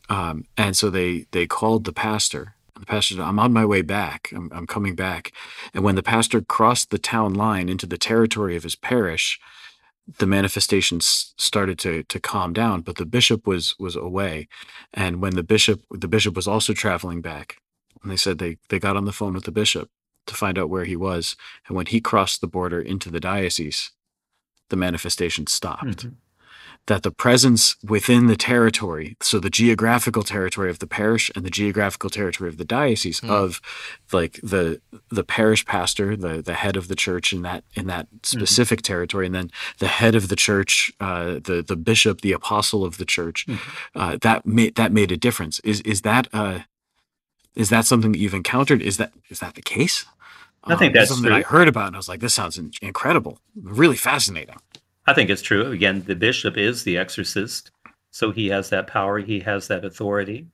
um, and so they they called the pastor. The pastor said, "I'm on my way back. I'm, I'm coming back." And when the pastor crossed the town line into the territory of his parish, the manifestations started to to calm down. But the bishop was was away, and when the bishop the bishop was also traveling back, and they said they they got on the phone with the bishop to find out where he was, and when he crossed the border into the diocese, the manifestation stopped. Mm-hmm that the presence within the territory, so the geographical territory of the parish and the geographical territory of the diocese mm. of like the the parish pastor, the the head of the church in that in that mm-hmm. specific mm. territory, and then the head of the church, uh, the the bishop, the apostle of the church, mm. uh, that made that made a difference. Is is that uh, is that something that you've encountered? Is that is that the case? I think um, that's something that I heard about, and I was like, "This sounds incredible, really fascinating." I think it's true. Again, the bishop is the exorcist, so he has that power. He has that authority.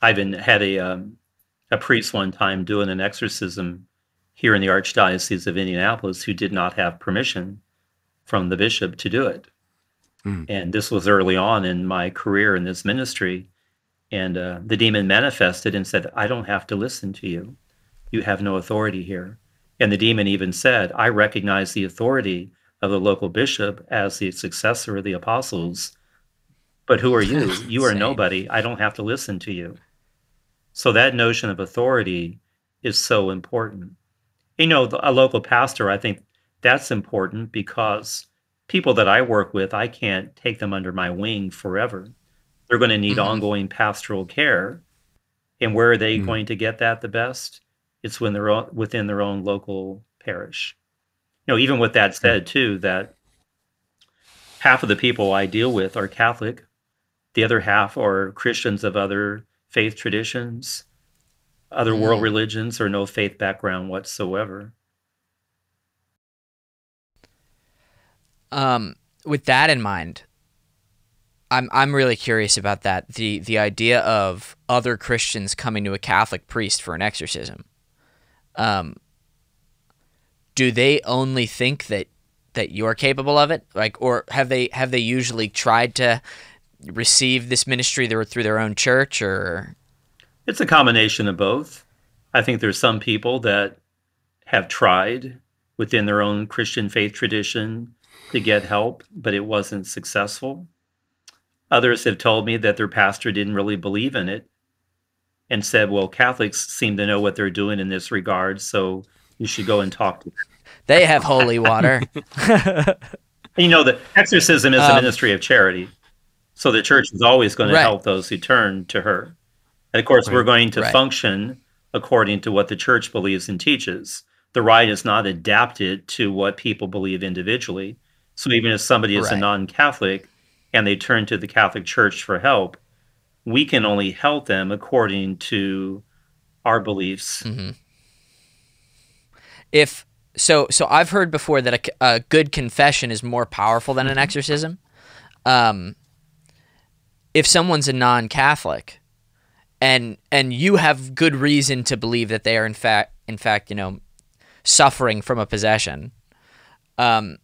I even had a um, a priest one time doing an exorcism here in the Archdiocese of Indianapolis who did not have permission from the bishop to do it. Mm. And this was early on in my career in this ministry. And uh, the demon manifested and said, I don't have to listen to you. You have no authority here. And the demon even said, I recognize the authority of the local bishop as the successor of the apostles. But who are you? [laughs] You are nobody. I don't have to listen to you. So that notion of authority is so important. You know, a local pastor, I think that's important because people that I work with, I can't take them under my wing forever. They're going to need mm-hmm. ongoing pastoral care. And where are they mm-hmm. going to get that the best? It's when they're within their own local parish you know, even with that said, too, that half of the people I deal with are Catholic, the other half are Christians of other faith traditions, other mm. world religions, or no faith background whatsoever. Um, with that in mind, I'm I'm really curious about that. The the idea of other Christians coming to a Catholic priest for an exorcism. Um, do they only think that that you're capable of it like or have they have they usually tried to receive this ministry through their own church or it's a combination of both i think there's some people that have tried within their own christian faith tradition to get help but it wasn't successful others have told me that their pastor didn't really believe in it and said well catholics seem to know what they're doing in this regard so you should go and talk to them. [laughs] They have holy water. [laughs] you know, the exorcism is um, a ministry of charity. So the church is always going to right. help those who turn to her. And of course, right. we're going to right. function according to what the church believes and teaches. The rite is not adapted to what people believe individually. So even if somebody is a non Catholic and they turn to the Catholic Church for help, we can only help them according to our beliefs. Mm-hmm if so so I've heard before that a, a good confession is more powerful than an mm-hmm. exorcism. Um, if someone's a non-Catholic, and and you have good reason to believe that they are in fact in fact you know suffering from a possession, um,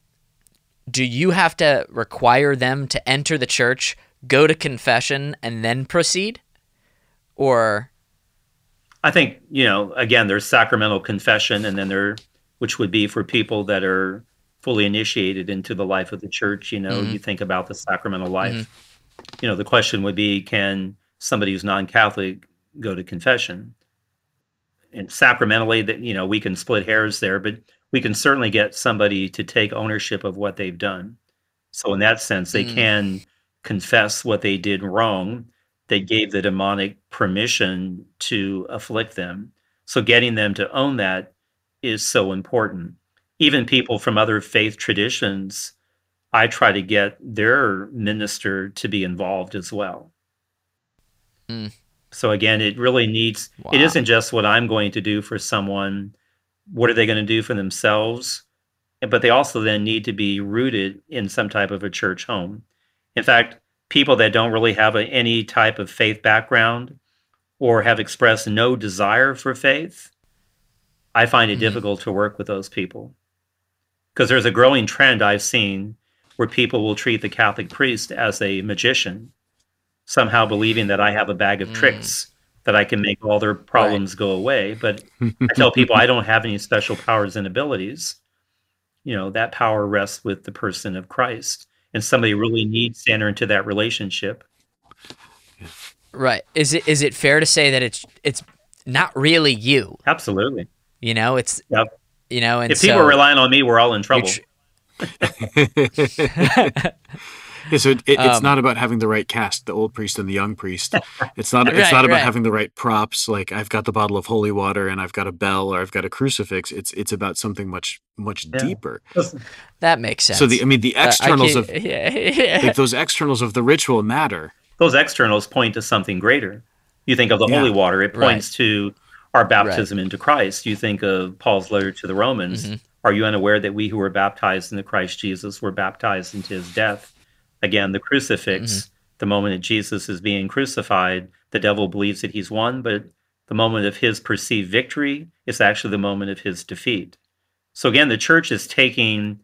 do you have to require them to enter the church, go to confession, and then proceed, or I think you know again there's sacramental confession, and then there, which would be for people that are fully initiated into the life of the church. You know, mm-hmm. you think about the sacramental life. Mm-hmm. You know, the question would be, can somebody who's non-Catholic go to confession? And sacramentally, that you know, we can split hairs there, but we can certainly get somebody to take ownership of what they've done. So in that sense, they mm-hmm. can confess what they did wrong that gave the demonic permission to afflict them. So getting them to own that is so important. Even people from other faith traditions, I try to get their minister to be involved as well. Mm. So again, it really needs, Wow. it isn't just what I'm going to do for someone, what are they going to do for themselves? But they also then need to be rooted in some type of a church home. In fact, people that don't really have a, any type of faith background or have expressed no desire for faith, I find it Mhm. difficult to work with those people. Because there's a growing trend I've seen where people will treat the Catholic priest as a magician, somehow believing that I have a bag of Mm. tricks that I can make all their problems go away. But I tell people I don't have any special powers and abilities. You know, that power rests with the person of Christ. And somebody really needs to enter into that relationship. Right. Is it is it fair to say that it's it's not really you? Absolutely. You know, it's Yep. you know, and If people so are relying on me, we're all in trouble. [laughs] [laughs] tr- Yeah, so it, it- it's Um, not about having the right cast, the old priest and the young priest. [laughs] It's not. It's Right, not about right. having the right props. Like I've got the bottle of holy water and I've got a bell or I've got a crucifix. It's it's about something much much Yeah. deeper. that makes sense. So the I mean the Uh, externals can't- of yeah, [laughs] yeah. like those externals of the ritual matter. Those externals point to something greater. You think of the Yeah. holy water, it Right. points to our baptism into Christ. You think of Paul's letter to the Romans. Mhm. Are you unaware that we who were baptized into Christ Jesus were baptized into his death? Again, the crucifix, Mm-hmm. the moment that Jesus is being crucified, the devil believes that he's won, but the moment of his perceived victory is actually the moment of his defeat. So again, the church is taking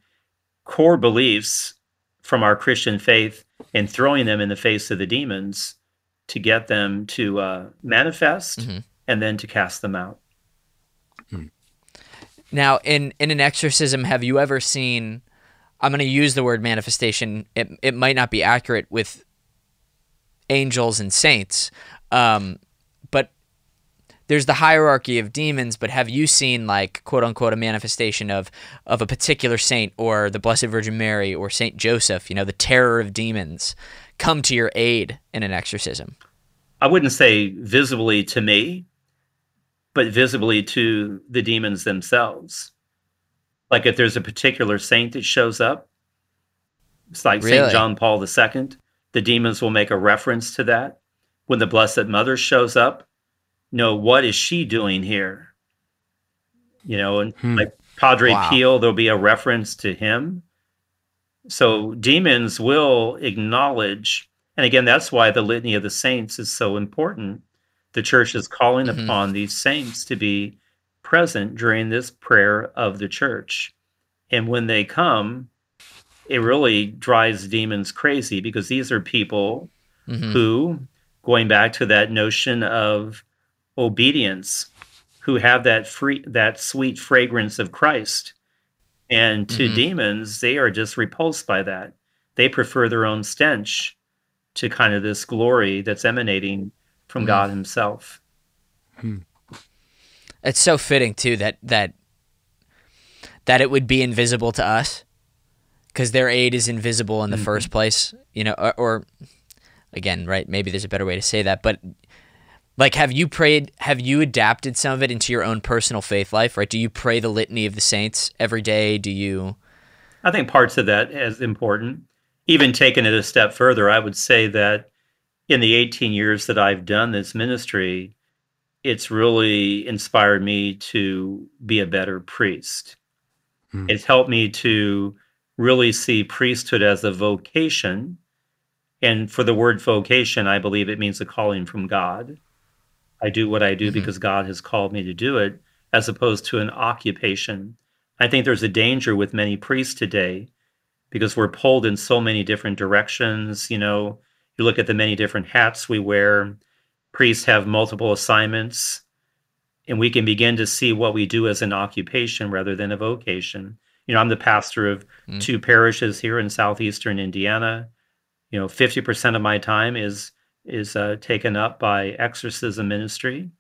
core beliefs from our Christian faith and throwing them in the face of the demons to get them to uh, manifest Mhm. and then to cast them out. Now, in in an exorcism, have you ever seen? I'm going to use the word manifestation. It it might not be accurate with angels and saints, um, but there's the hierarchy of demons. But have you seen like quote unquote a manifestation of of a particular saint or the Blessed Virgin Mary or Saint Joseph? You know, the terror of demons come to your aid in an exorcism. I wouldn't say visibly to me, but visibly to the demons themselves. Like if there's a particular saint that shows up, it's like Really? St. John Paul II, the demons will make a reference to that. When the Blessed Mother shows up, no, what is she doing here? You know, and Hmm. like Padre Wow. Pio, there'll be a reference to him. So demons will acknowledge, and again, that's why the litany of the saints is so important. The church is calling Mhm. upon these saints to be present during this prayer of the church. And when they come, it really drives demons crazy because these are people Mhm. who, going back to that notion of obedience, who have that free that sweet fragrance of Christ. And to Mhm. demons, they are just repulsed by that. They prefer their own stench to kind of this glory that's emanating from Mhm. God Himself. It's so fitting too that that that it would be invisible to us because their aid is invisible in the Mhm. first place. You know, or, or again, right? Maybe there's a better way to say that, but like, have you prayed? Have you adapted some of it into your own personal faith life? Right? Do you pray the litany of the saints every day? Do you? I think parts of that is important. Even taking it a step further, I would say that in the 18 years that I've done this ministry, it's really inspired me to be a better priest. Hmm. It's helped me to really see priesthood as a vocation. And for the word vocation, I believe it means a calling from God. I do what I do Mhm. because God has called me to do it, as opposed to an occupation. I think there's a danger with many priests today because we're pulled in so many different directions. You know, you look at the many different hats we wear, priests have multiple assignments, and we can begin to see what we do as an occupation rather than a vocation. You know, I'm the pastor of Mm. two parishes here in southeastern Indiana. You know, 50% of my time is is uh, taken up by exorcism ministry,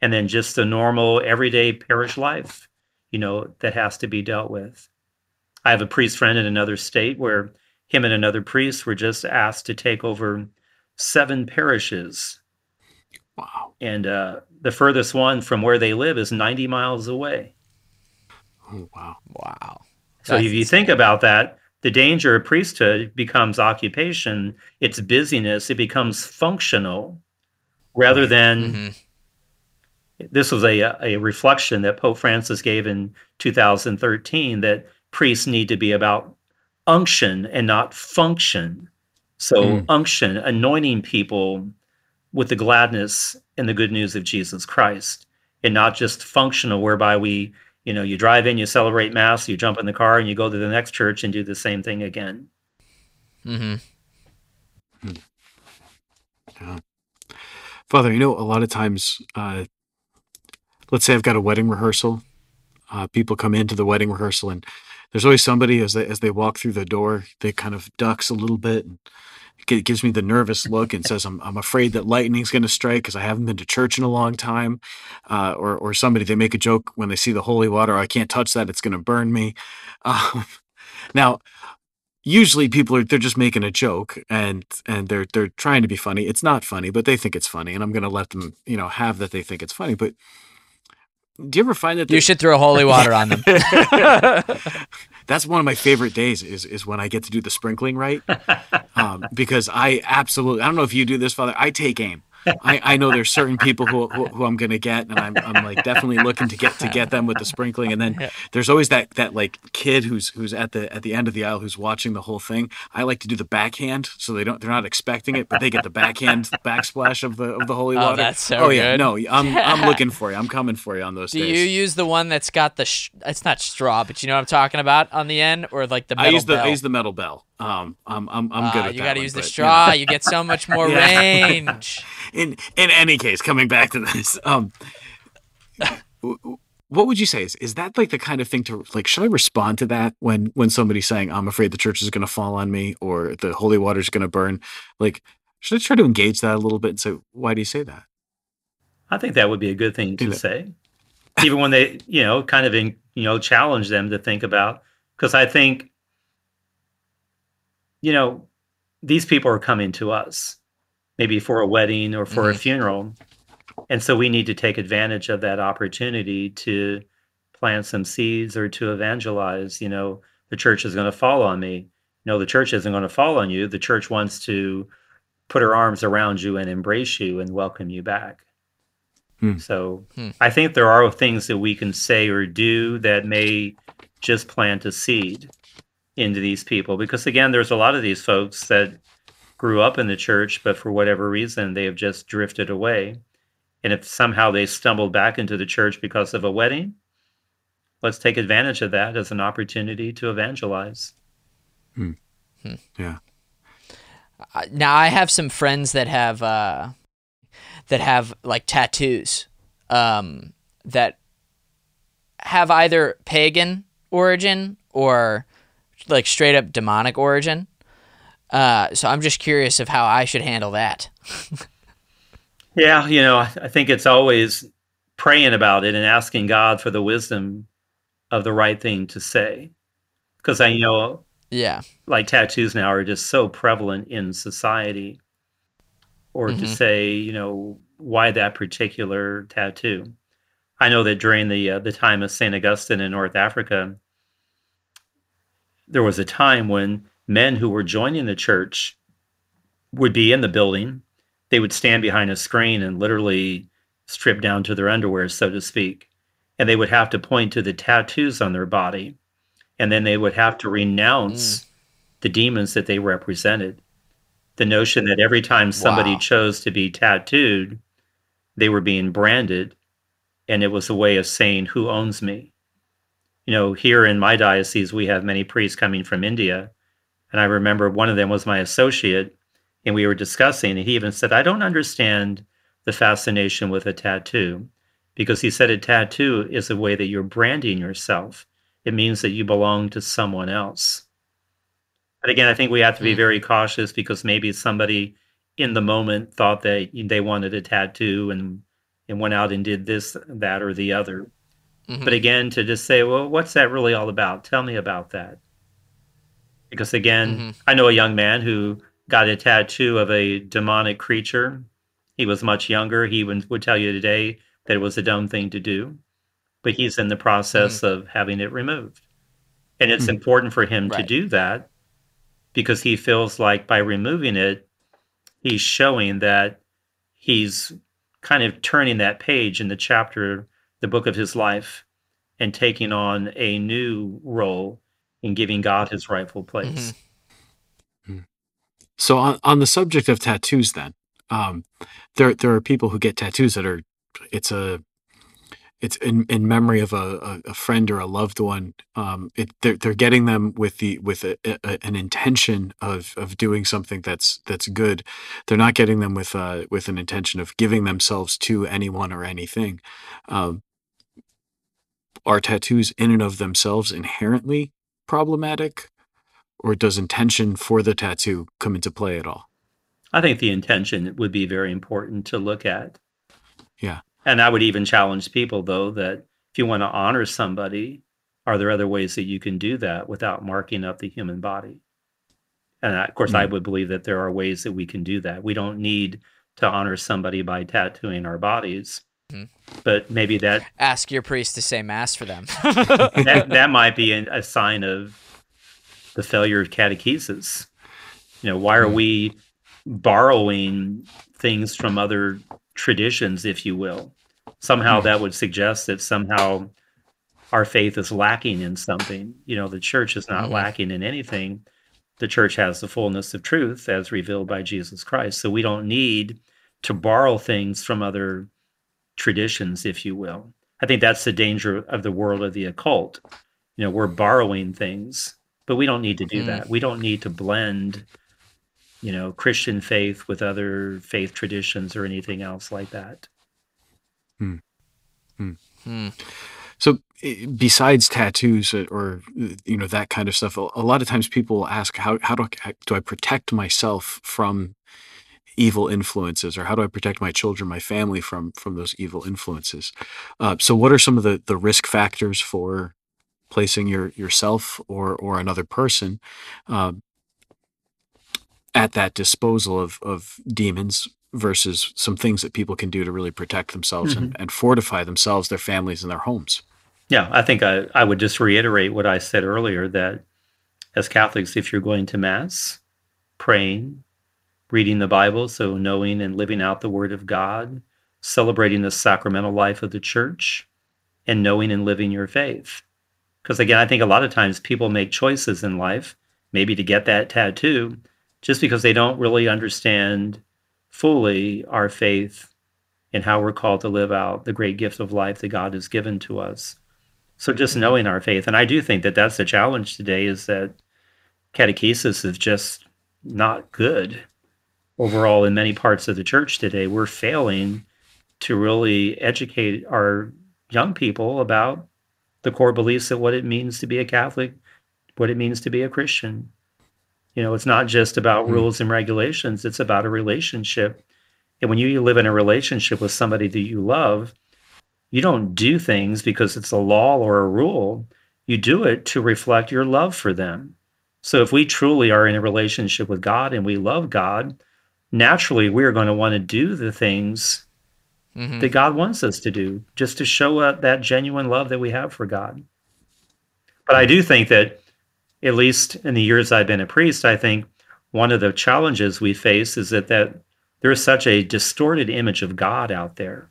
and then just the normal everyday parish life. You know, that has to be dealt with. I have a priest friend in another state where him and another priest were just asked to take over seven parishes. Wow. And uh, the furthest one from where they live is 90 miles away. Oh, wow. Wow. So if you think about that, the danger of priesthood becomes occupation, it's busyness, it becomes functional rather than Mhm. this was a, a reflection that Pope Francis gave in 2013 that priests need to be about unction and not function. So, Mm. unction, anointing people with the gladness and the good news of Jesus Christ, and not just functional, whereby we, you know, you drive in, you celebrate Mass, you jump in the car, and you go to the next church and do the same thing again. Mm-hmm. Father, you know, a lot of times, uh, let's say I've got a wedding rehearsal. Uh, people come into the wedding rehearsal, and there's always somebody as they as they walk through the door, they kind of ducks a little bit, and it gi- gives me the nervous look and says, "I'm I'm afraid that lightning's going to strike because I haven't been to church in a long time." Uh, or or somebody they make a joke when they see the holy water, "I can't touch that; it's going to burn me." [laughs] Um, now, usually people are they're just making a joke and and they're they're trying to be funny it's not funny but they think it's funny and i'm going to let them you know have that they think it's funny but do you ever find that You should throw holy water on them. [laughs] [laughs] that's one of my favorite days is is when i get to do the sprinkling right? [laughs] Um, because i absolutely i don't know if you do this father i take aim I, I know there's certain people who, who, who I'm gonna get, and I'm, I'm like definitely looking to get to get them with the sprinkling. And then there's always that that like kid who's who's at the at the end of the aisle who's watching the whole thing. I like to do the backhand, so they don't they're not expecting it, but they get the backhand [laughs] backsplash of the of the holy Oh, water. that's so oh yeah, good. no, I'm I'm [laughs] looking for you. I'm coming for you on those Do days. you use the one that's got the? Sh- it's not straw, but you know what I'm talking about on the end, or like the I use the bell? I use the metal bell. Um, I'm I'm I'm good Ah, at you gotta one, use the but, you know. straw. You get so much [laughs] more Yeah. range. [laughs] in in any case, coming back to this, um, w- w- what would you say is is that like the kind of thing to like? Should I respond to that when when somebody's saying I'm afraid the church is going to fall on me or the holy water is going to burn? Like, should I try to engage that a little bit and say, why do you say that? I think that would be a good thing to say, even when they, you know, kind of, in, you know, challenge them to think about. Because I think, you know, these people are coming to us, maybe for a wedding or for a Mhm. funeral, and so we need to take advantage of that opportunity to plant some seeds or to evangelize. You know, the church is going to fall on me. No, the church isn't going to fall on you. The church wants to put her arms around you and embrace you and welcome you back. Hmm. So Hmm. I think there are things that we can say or do that may just plant a seed into these people. Because again, there's a lot of these folks that grew up in the church, but for whatever reason, they have just drifted away. And if somehow they stumbled back into the church because of a wedding, let's take advantage of that as an opportunity to evangelize. Yeah. Uh, now I have some friends that have uh, that have like tattoos um, that have either pagan origin or like straight up demonic origin. Uh, so I'm just curious of how I should handle that. [laughs] Yeah, you know, I think it's always praying about it and asking God for the wisdom of the right thing to say. Because I know, Yeah. like, tattoos now are just so prevalent in society. Or to Mhm. say, you know, why that particular tattoo. I know that during the uh, the time of Saint Augustine in North Africa, there was a time when men who were joining the church would be in the building. They would stand behind a screen and literally strip down to their underwear, so to speak. And they would have to point to the tattoos on their body. And then they would have to renounce mm. the demons that they represented. The notion that every time somebody Wow. chose to be tattooed, they were being branded. And it was a way of saying, Who owns me? You know, here in my diocese, we have many priests coming from India. And I remember one of them was my associate, and we were discussing, and he even said, I don't understand the fascination with a tattoo because he said a tattoo is a way that you're branding yourself. It means that you belong to someone else. But again, I think we have to be Hmm. very cautious because maybe somebody in the moment thought that they wanted a tattoo and and went out and did this, that, or the other. Mhm. But again, to just say, well, what's that really all about? Tell me about that. Because again, Mhm. I know a young man who got a tattoo of a demonic creature. He was much younger. He would, would tell you today that it was a dumb thing to do, but he's in the process mm. of having it removed. And it's mm. important for him right. to do that because he feels like by removing it, he's showing that he's kind of turning that page in the chapter, the book of his life, and taking on a new role in giving God his rightful place. Mm-hmm. Hmm. So, on, on the subject of tattoos, then, um, there there are people who get tattoos that are it's a it's in, in memory of a, a, friend or a loved one. Um, it, they're, they're getting them with the with a, a, an intention of of doing something that's that's good. They're not getting them with uh, with an intention of giving themselves to anyone or anything. Um, are tattoos in and of themselves inherently problematic, or does intention for the tattoo come into play at all? I think the intention would be very important to look at. Yeah. And I would even challenge people, though, that if you want to honor somebody, are there other ways that you can do that without marking up the human body? And of course, mm. I would believe that there are ways that we can do that. We don't need to honor somebody by tattooing our bodies. Mm. But maybe that ask your priest to say mass for them. [laughs] that, that [laughs] might be a sign of the failure of catechesis. You know, why are mm. we borrowing things from other traditions, if you will. Somehow hmm. that would suggest that somehow our faith is lacking in something. You know, the church is not mm-hmm. lacking in anything. The church has the fullness of truth as revealed by Jesus Christ. So we don't need to borrow things from other traditions, if you will. I think that's the danger of the world of the occult. You know, we're borrowing things, but we don't need to do mm. that. We don't need to blend you know, Christian faith with other faith traditions or anything else like that. Hmm. Hmm. Hmm. So, besides tattoos or you know that kind of stuff, a lot of times people ask, "How how do I, do I protect myself from evil influences, or how do I protect my children, my family from from those evil influences?" Uh, so, what are some of the the risk factors for placing your yourself or or another person uh, at that disposal of of demons versus some things that people can do to really protect themselves mm-hmm. and, and fortify themselves, their families, and their homes. Yeah, I think I, I would just reiterate what I said earlier that as Catholics, if you're going to Mass, praying, reading the Bible, so knowing and living out the Word of God, celebrating the sacramental life of the church, and knowing and living your faith. Because again, I think a lot of times people make choices in life, maybe to get that tattoo, just because they don't really understand fully our faith and how we're called to live out the great gift of life that God has given to us. So just knowing our faith, and I do think that that's the challenge today is that catechesis is just not good overall in many parts of the church today. We're failing to really educate our young people about the core beliefs of what it means to be a Catholic, what it means to be a Christian. You know, it's not just about mm-hmm. rules and regulations, it's about a relationship. And when you live in a relationship with somebody that you love, you don't do things because it's a law or a rule. You do it to reflect your love for them. So if we truly are in a relationship with God and we love God, naturally we're going to want to do the things mm-hmm. that God wants us to do just to show up that genuine love that we have for God. But I do think that at least in the years I've been a priest, I think one of the challenges we face is that, that there's such a distorted image of God out there.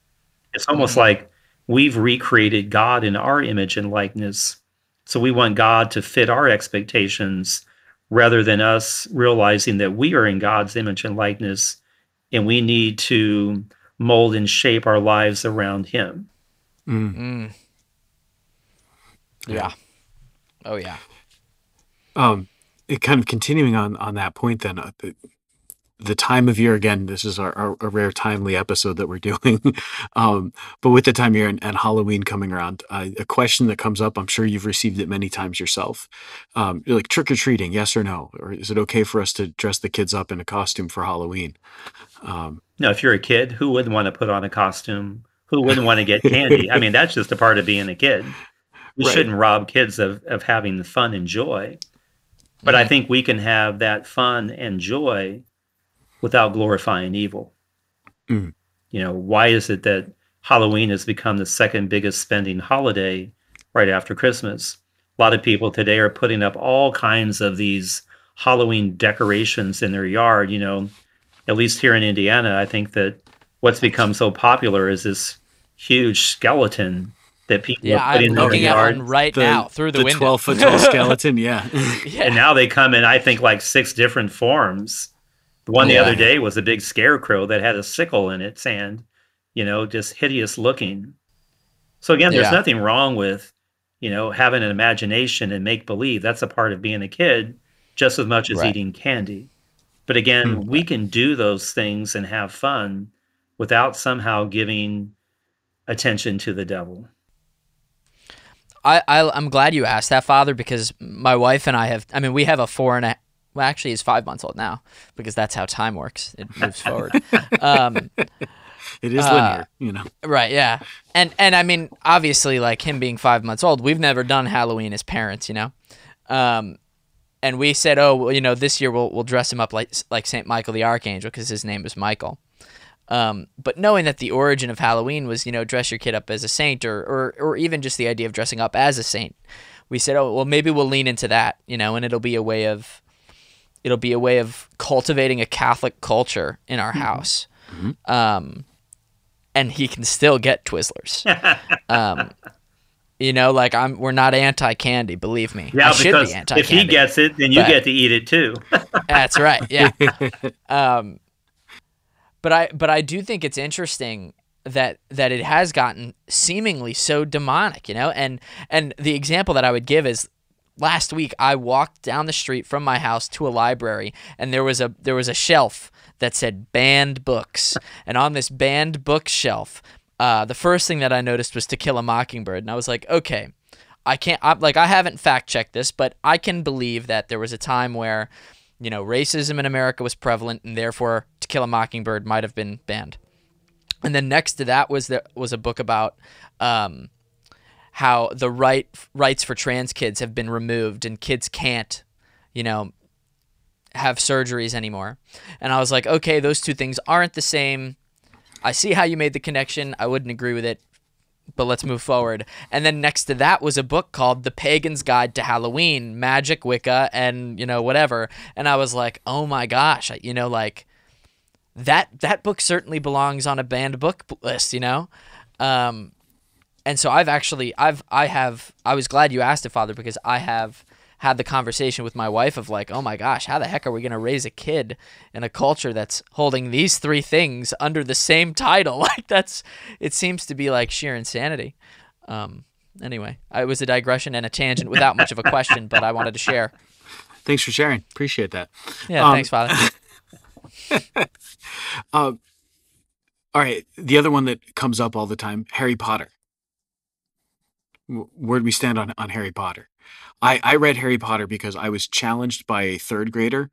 It's almost mm-hmm. like we've recreated God in our image and likeness. So we want God to fit our expectations rather than us realizing that we are in God's image and likeness and we need to mold and shape our lives around Him. Mm. Yeah. Oh, yeah. Um, it kind of continuing on on that point, then uh, the, time of year again. This is our, our, a rare timely episode that we're doing, [laughs] um, but with the time of year and, and Halloween coming around, uh, a question that comes up. I'm sure you've received it many times yourself. Um, like trick or treating, yes or no, or is it okay for us to dress the kids up in a costume for Halloween? Um, no, if you're a kid, who wouldn't want to put on a costume? Who wouldn't want to get candy? I mean, that's just a part of being a kid. We right. shouldn't rob kids of, of having the fun and joy. But I think we can have that fun and joy without glorifying evil. Mm. You know, why is it that Halloween has become the second biggest spending holiday right after Christmas? A lot of people today are putting up all kinds of these Halloween decorations in their yard. You know, at least here in Indiana, I think that what's become so popular is this huge skeleton that people Yeah, put I'm in their at yard. one right now through the, window. 12 foot tall [laughs] skeleton, yeah. yeah. And now they come in, I think, like six different forms. The one the other day was a big scarecrow that had a sickle in its hand, you know, just hideous looking. So again, there's Yeah. nothing wrong with, you know, having an imagination and make believe. That's a part of being a kid just as much as Right. eating candy. But again, Hmm. we can do those things and have fun without somehow giving attention to the devil. I, I I'm glad you asked that, Father, because my wife and I have. I mean, we have a four and a. Well, actually, he's five months old now because that's how time works. It moves [laughs] forward. Um, It is Uh, linear, you know. right? Yeah. And and I mean, obviously, like him being five months old, we've never done Halloween as parents, you know. Um, and we said, oh, well, you know, this year we'll we'll dress him up like like Saint Michael the Archangel because his name is Michael. Um, but knowing that the origin of Halloween was, you know, dress your kid up as a saint, or, or or even just the idea of dressing up as a saint, we said, oh, well, maybe we'll lean into that, you know, and it'll be a way of, it'll be a way of cultivating a Catholic culture in our house. Um, and he can still get Twizzlers. [laughs] um, you know, like I'm, we're not anti-candy, believe me. Yeah, I should because be if anti-candy. he gets it, then you But- get to eat it too. [laughs] That's right. Yeah. [laughs] um, but I but I do think it's interesting that that it has gotten seemingly so demonic, you know. And and the example that I would give is last week I walked down the street from my house to a library and there was a there was a shelf that said banned books. [laughs] And on this banned bookshelf uh, the first thing that I noticed was To Kill a Mockingbird. And I was like okay I can't I, like I haven't fact checked this but I can believe that there was a time where you know racism in America was prevalent and therefore To Kill a Mockingbird might have been banned. And then next to that was there was a book about um, how the right rights for trans kids have been removed and kids can't, you know, have surgeries anymore. And I was like, okay, those two things aren't the same. I see how you made the connection. I wouldn't agree with it, but let's move forward. And then next to that was a book called The Pagan's Guide to Halloween, Magic, Wicca, and you know whatever. And I was like, oh my gosh, you know, like that that book certainly belongs on a banned book list, you know. Um, and so I've actually I've I have I was glad you asked it, Father, because I have had the conversation with my wife of like, oh my gosh, how the heck are we gonna raise a kid in a culture that's holding these three things under the same title? [laughs] Like that's it seems to be like sheer insanity. Um, anyway, it was a digression and a tangent without much of a question, but I wanted to share. Thanks for sharing. Appreciate that. Yeah, Um, thanks, Father. [laughs] All right. The other one that comes up all the time Harry Potter. Wh- Where do we stand on, on Harry Potter? I, I read Harry Potter because I was challenged by a third grader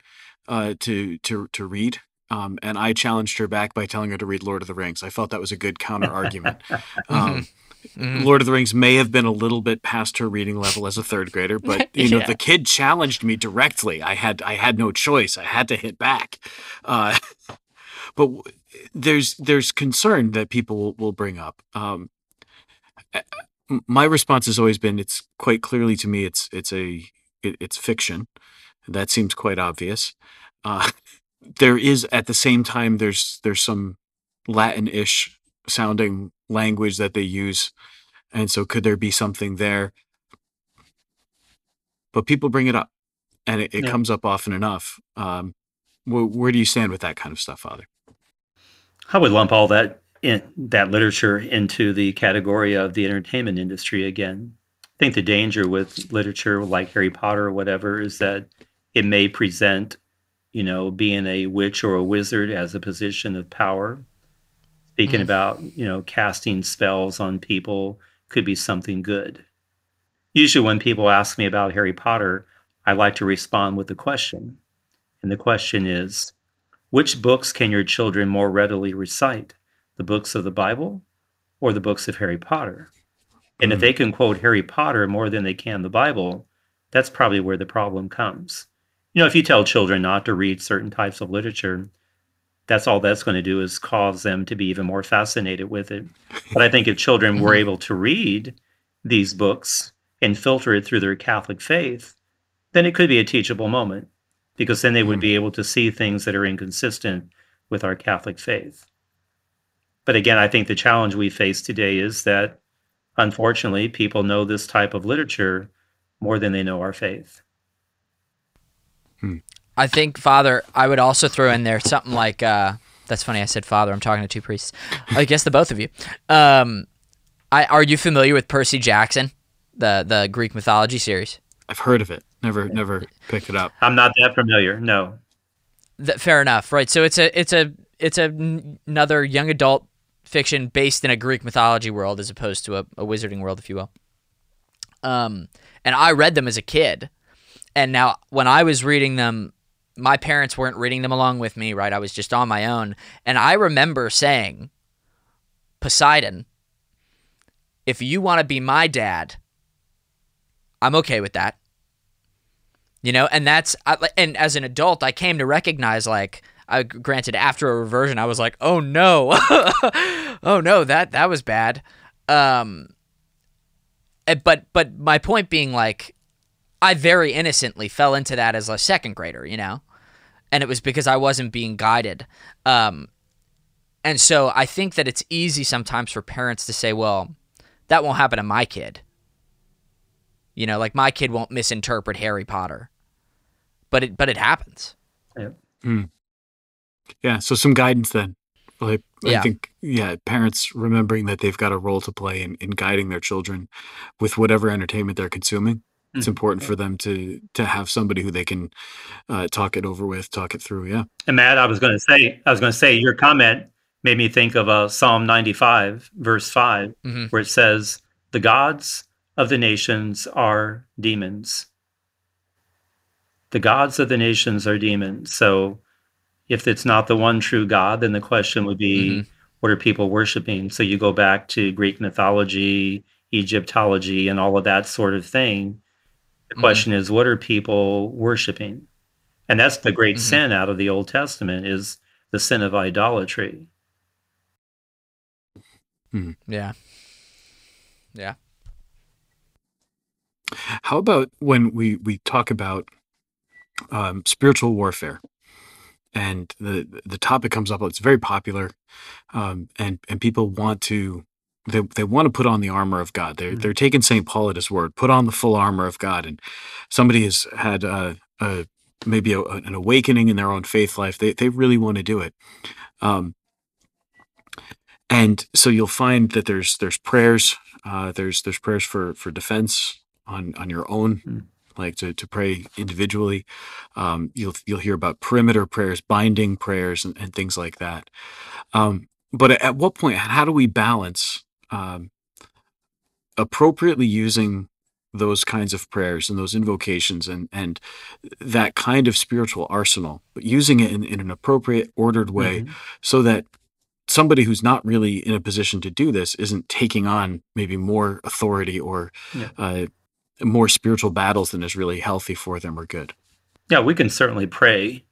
uh, to, to, to read. Um, and I challenged her back by telling her to read Lord of the Rings. I felt that was a good counter argument. [laughs] Um, Mhm. Lord of the Rings may have been a little bit past her reading level as a third grader, [laughs] but you know Yeah. the kid challenged me directly. I had I had no choice. I had to hit back. Uh, [laughs] but w- there's there's concern that people will, will bring up. Um, my response has always been it's quite clearly to me it's it's a it, it's fiction. That seems quite obvious. Uh, [laughs] there is at the same time there's there's some Latin-ish sounding language that they use, and so could there be something there? But people bring it up, and it, it Yeah. comes up often enough. Um, where, where do you stand with that kind of stuff, Father? I would lump all that in that literature into the category of the entertainment industry again. I think the danger with literature like Harry Potter or whatever is that it may present, you know, being a witch or a wizard as a position of power. Speaking Mm. about, you know, casting spells on people could be something good. Usually when people ask me about Harry Potter, I like to respond with a question. And the question is, which books can your children more readily recite? The books of the Bible or the books of Harry Potter? And if Mhm. they can quote Harry Potter more than they can the Bible, that's probably where the problem comes. you know, if you tell children not to read certain types of literature, that's all that's going to do is cause them to be even more fascinated with it. But I think if children were able to read these books and filter it through their Catholic faith, then it could be a teachable moment because then they would be able to see things that are inconsistent with our Catholic faith. But again, I think the challenge we face today is that unfortunately people know this type of literature more than they know our faith. I think Father, I would also throw in there something like uh, that's funny. I said Father. I'm talking to two priests. I guess the both of you. Um, I are you familiar with Percy Jackson, the the Greek mythology series? I've heard of it. Never never picked it up. I'm not that familiar. No. That, fair enough, right? So it's a it's a it's a, n- another young adult fiction based in a Greek mythology world as opposed to a, a wizarding world, if you will. Um, and I read them as a kid, and now when I was reading them, my parents weren't reading them along with me, right? I was just on my own, and I remember saying, Poseidon, if you want to be my dad, I'm okay with that. You know, and that's I- and as an adult, I came to recognize like I granted after a reversion, I was like, oh no, [laughs] oh no, that that was bad. Um, eh, but but my point being like, I very innocently fell into that as a second grader, you know, and it was because I wasn't being guided. Um, and so I think that it's easy sometimes for parents to say, well, that won't happen to my kid. You know, like my kid won't misinterpret Harry Potter. But it but it happens. Yeah, so some guidance then. Like I think yeah, parents remembering that they've got a role to play in, in guiding their children with whatever entertainment they're consuming. It's Mhm. important for them to to have somebody who they can uh, talk it over with, talk it through. Yeah. And Matt, I was going to say, I was going to say, your comment made me think of uh, Psalm 95, verse 5, Mhm. where it says, The gods of the nations are demons. The gods of the nations are demons. So if it's not the one true God, then the question would be, Mhm. what are people worshiping? So you go back to Greek mythology, Egyptology, and all of that sort of thing. The Mhm. question is, what are people worshiping? And that's the great Mhm. sin out of the Old Testament is the sin of idolatry. Yeah. Yeah. How about when we we talk about um, spiritual warfare, and the the topic comes up? It's very popular, um, and and people want to they they want to put on the armor of God. They're Mhm. they're taking Saint Paul at his word. Put on the full armor of God. And somebody has had uh, a maybe a, an awakening in their own faith life. They they really want to do it. Um, and so you'll find that there's there's prayers. Uh, there's there's prayers for for defense on on your own, Mm. Like to to pray individually. Um, you'll you'll hear about perimeter prayers, binding prayers, and, and things like that. Um, but at what point, how do we balance um, appropriately using those kinds of prayers and those invocations and and that kind of spiritual arsenal, but using it in, in an appropriate, ordered way, Mhm. so that somebody who's not really in a position to do this isn't taking on maybe more authority or Yeah. uh, more spiritual battles than is really healthy for them or good. Yeah, we can certainly pray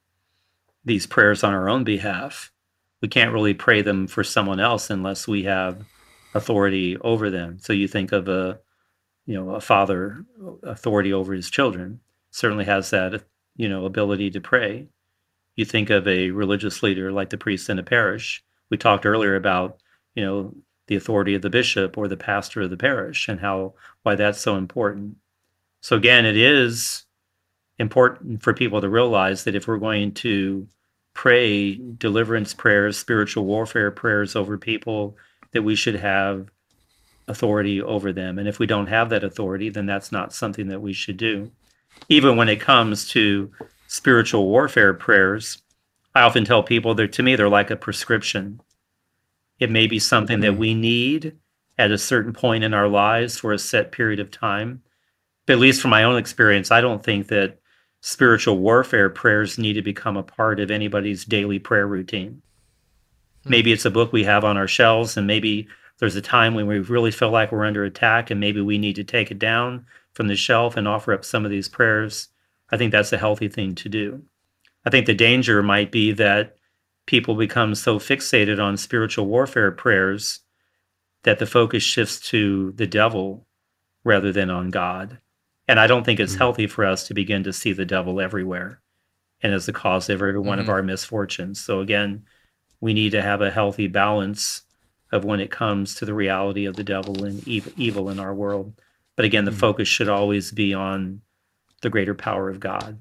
these prayers on our own behalf. We can't really pray them for someone else unless we have authority over them. So you think of a, you know, a father authority over his children certainly has that, you know, ability to pray. You think of a religious leader like the priest in a parish. We talked earlier about, you know, the authority of the bishop or the pastor of the parish and how why that's so important. So again, it is important for people to realize that if we're going to pray deliverance prayers, spiritual warfare prayers over people, that we should have authority over them. And if we don't have that authority, then that's not something that we should do. Even when it comes to spiritual warfare prayers, I often tell people that to me, they're like a prescription. It may be something that Mm. we need at a certain point in our lives for a set period of time. But at least from my own experience, I don't think that spiritual warfare prayers need to become a part of anybody's daily prayer routine. Maybe it's a book we have on our shelves, and maybe there's a time when we really feel like we're under attack, and maybe we need to take it down from the shelf and offer up some of these prayers I think that's a healthy thing to do. I think the danger might be that people become so fixated on spiritual warfare prayers that the focus shifts to the devil rather than on God. And I don't think it's mm-hmm. healthy for us to begin to see the devil everywhere and as the cause of every one mm-hmm. of our misfortunes. So again, we need to have a healthy balance of when it comes to the reality of the devil and evil in our world. But again, the mm-hmm. focus should always be on the greater power of God.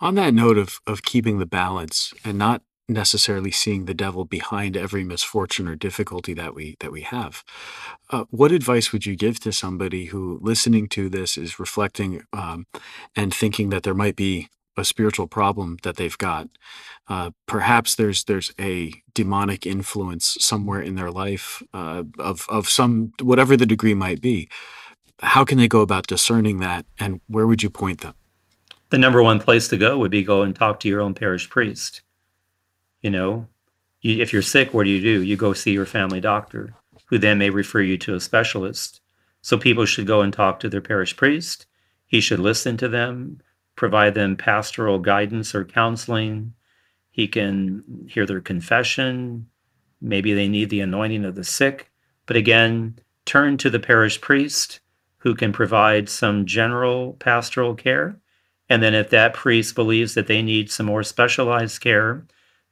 On that note of of keeping the balance and not necessarily seeing the devil behind every misfortune or difficulty that we that we have. Uh, what advice would you give to somebody who, listening to this, is reflecting um, and thinking that there might be a spiritual problem that they've got? Uh, perhaps there's there's a demonic influence somewhere in their life uh, of of some whatever the degree might be. How can they go about discerning that, and where would you point them? The number one place to go would be go and talk to your own parish priest you know, you, if you're sick, what do you do? You go see your family doctor, who then may refer you to a specialist. So people should go and talk to their parish priest. He should listen to them, provide them pastoral guidance or counseling. He can hear their confession. Maybe they need the anointing of the sick. But again, turn to the parish priest who can provide some general pastoral care. And then, if that priest believes that they need some more specialized care,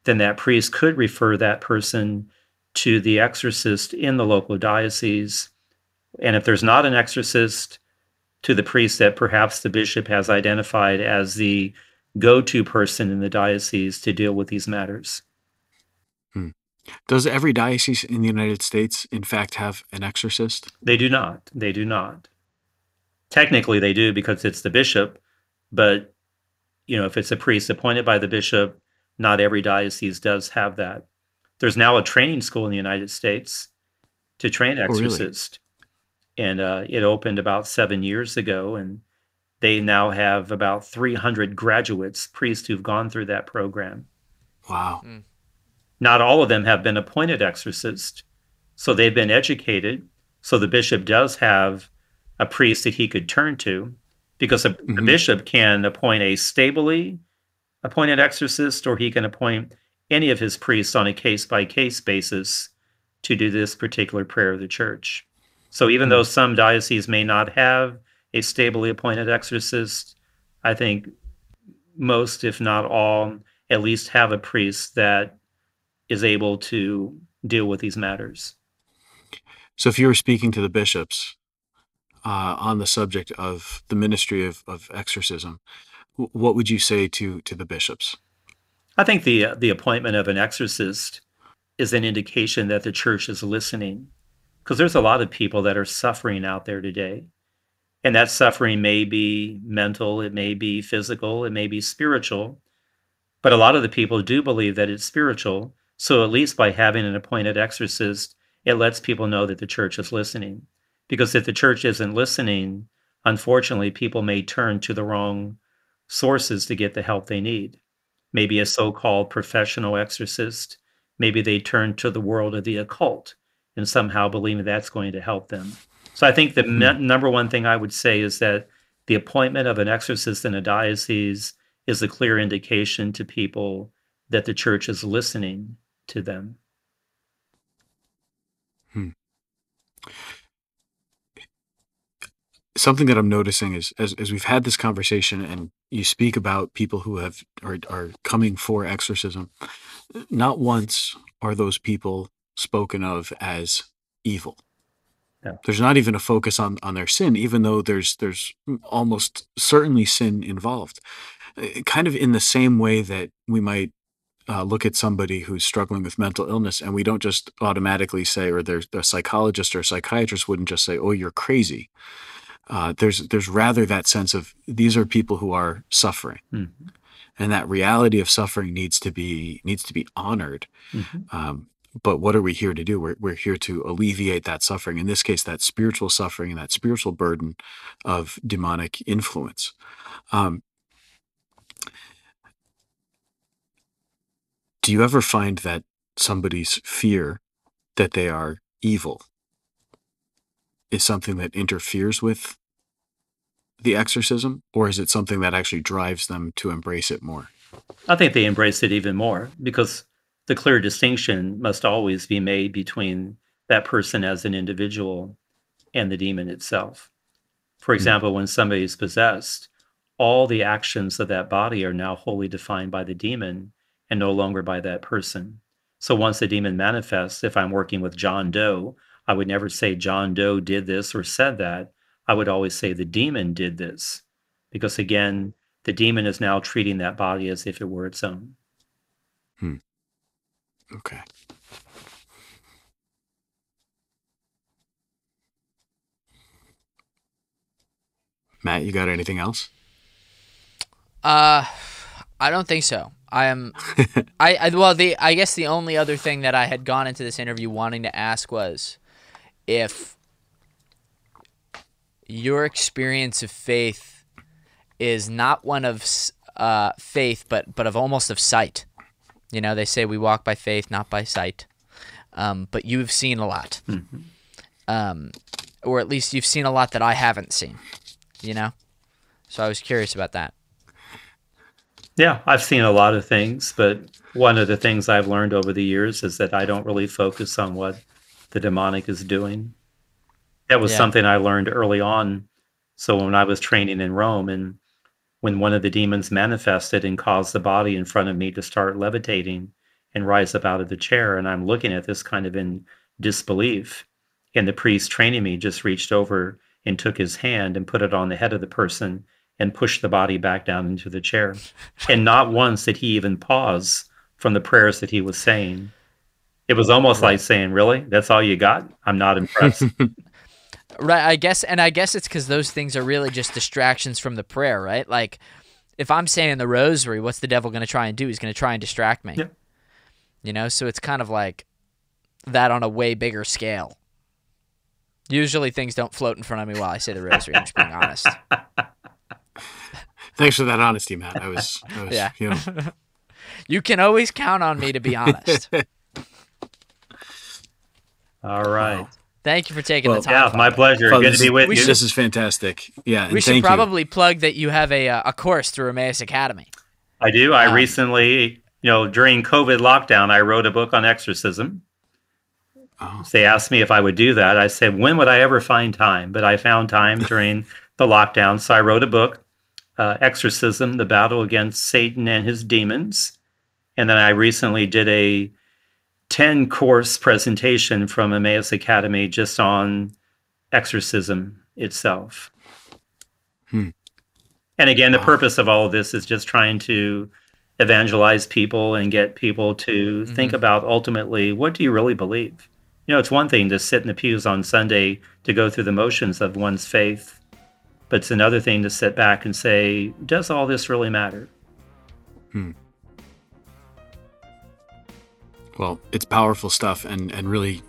then that priest could refer that person to the exorcist in the local diocese. And if there's not an exorcist, to the priest that perhaps the bishop has identified as the go to person in the diocese to deal with these matters. Hmm. Does every diocese in the United States, in fact, have an exorcist? They do not. They do not. Technically, they do because it's the bishop, but you know, if it's a priest appointed by the bishop, not every diocese does have that. There's now a training school in the United States to train exorcists. Oh, really? And uh, it opened about seven years ago. And they now have about 300 graduates, priests who've gone through that program. Wow. Mm. Not all of them have been appointed exorcists. So they've been educated. So the bishop does have a priest that he could turn to because a, mm-hmm. bishop can appoint a stably appoint an exorcist or he can appoint any of his priests on a case by case basis to do this particular prayer of the church. So even mm-hmm. though some dioceses may not have a stably appointed exorcist, I think most, if not all, at least have a priest that is able to deal with these matters. So if you were speaking to the bishops uh, on the subject of the ministry of, of exorcism, what would you say to to the bishops? I think the uh, the appointment of an exorcist is an indication that the church is listening, because there's a lot of people that are suffering out there today, and that suffering may be mental, it may be physical, it may be spiritual, but a lot of the people do believe that it's spiritual. So at least by having an appointed exorcist, it lets people know that the church is listening. Because if the church isn't listening, unfortunately, people may turn to the wrong sources to get the help they need. Maybe a so called professional exorcist, maybe they turn to the world of the occult and somehow believing that's going to help them. So I think the mm-hmm. number one thing I would say is that the appointment of an exorcist in a diocese is a clear indication to people that the church is listening to them. Hmm something that I'm noticing is as, as we've had this conversation and you speak about people who have are, are coming for exorcism, not once are those people spoken of as evil. There's not even a focus on, on their sin, even though there's there's almost certainly sin involved. Uh, kind of in the same way that we might uh, look at somebody who's struggling with mental illness and we don't just automatically say, or there's a psychologist or a psychiatrist wouldn't just say, "Oh, you're crazy." Uh, there's there's rather that sense of these are people who are suffering, mm-hmm. and that reality of suffering needs to be needs to be honored. Mm-hmm. Um, but what are we here to do? We're we're here to alleviate that suffering. In this case, that spiritual suffering and that spiritual burden of demonic influence. Um, do you ever find that somebody's fear that they are evil is something that interferes with the exorcism, or is it something that actually drives them to embrace it more? I think they embrace it even more because the clear distinction must always be made between that person as an individual and the demon itself. For example, mm-hmm. when somebody is possessed, all the actions of that body are now wholly defined by the demon and no longer by that person. So once the demon manifests, if I'm working with John Doe, I would never say John Doe did this or said that. I would always say the demon did this. Because again, the demon is now treating that body as if it were its own. Hmm. Okay. Matt, you got anything else? Uh, I don't think so. I am. [laughs] I, I well, the I guess the only other thing that I had gone into this interview wanting to ask was if your experience of faith is not one of uh, faith, but but of almost of sight. You know, they say we walk by faith, not by sight. Um, but you've seen a lot, mm-hmm. um, or at least you've seen a lot that I haven't seen. You know, so I was curious about that. Yeah, I've seen a lot of things, but one of the things I've learned over the years is that I don't really focus on what the demonic is doing. That was yeah. something I learned early on. So when I was training in Rome and when one of the demons manifested and caused the body in front of me to start levitating and rise up out of the chair and I'm looking at this kind of in disbelief and the priest training me just reached over and took his hand and put it on the head of the person and pushed the body back down into the chair. And not once did he even pause from the prayers that he was saying. It was almost right. like saying, Really? That's all you got? I'm not impressed. [laughs] right. I guess, and I guess it's because those things are really just distractions from the prayer, right? Like, if I'm saying the rosary, what's the devil going to try and do? He's going to try and distract me. Yeah. You know, so it's kind of like that on a way bigger scale. Usually things don't float in front of me while I say the rosary. I'm just being honest. [laughs] Thanks for that honesty, Matt. I was, I was [laughs] yeah. You, know. you can always count on me to be honest. All right. Wow. Thank you for taking well, the time. Yeah, my pleasure. Good to be with you. Should, this is fantastic. Yeah, we should probably you. plug that you have a uh, a course through Emmaus Academy. I do. I um, recently, you know, during COVID lockdown, I wrote a book on exorcism. Oh. They asked me if I would do that. I said, when would I ever find time? But I found time [laughs] during the lockdown, so I wrote a book uh, Exorcism, the battle against Satan and his demons. And then I recently did a 10 course presentation from Emmaus Academy just on exorcism itself. Hmm. And again, the wow. purpose of all of this is just trying to evangelize people and get people to mm-hmm. think about ultimately what do you really believe? You know, it's one thing to sit in the pews on Sunday to go through the motions of one's faith but it's another thing to sit back and say, does all this really matter? Hmm. Well, it's powerful stuff and, and really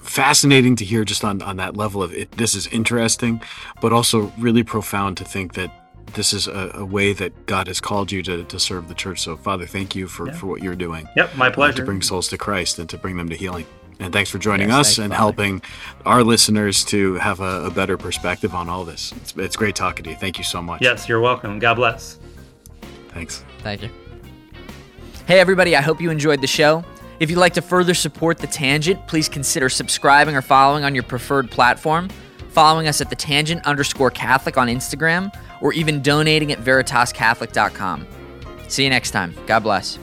fascinating to hear just on, on that level of it. This is interesting, but also really profound to think that this is a, a way that God has called you to, to serve the church. So, Father, thank you for, yeah. for what you're doing. Yep, my pleasure. Uh, to bring souls to Christ and to bring them to healing. And thanks for joining yes, us and helping our listeners to have a, a, better perspective on all this. It's, it's great talking to you. Thank you so much. Yes, you're welcome. God bless. Thanks. Thank you. Hey, everybody. I hope you enjoyed the show. If you'd like to further support The Tangent, please consider subscribing or following on your preferred platform, following us at The Tangent underscore Catholic on Instagram, or even donating at veritascatholic.com. See you next time. God bless.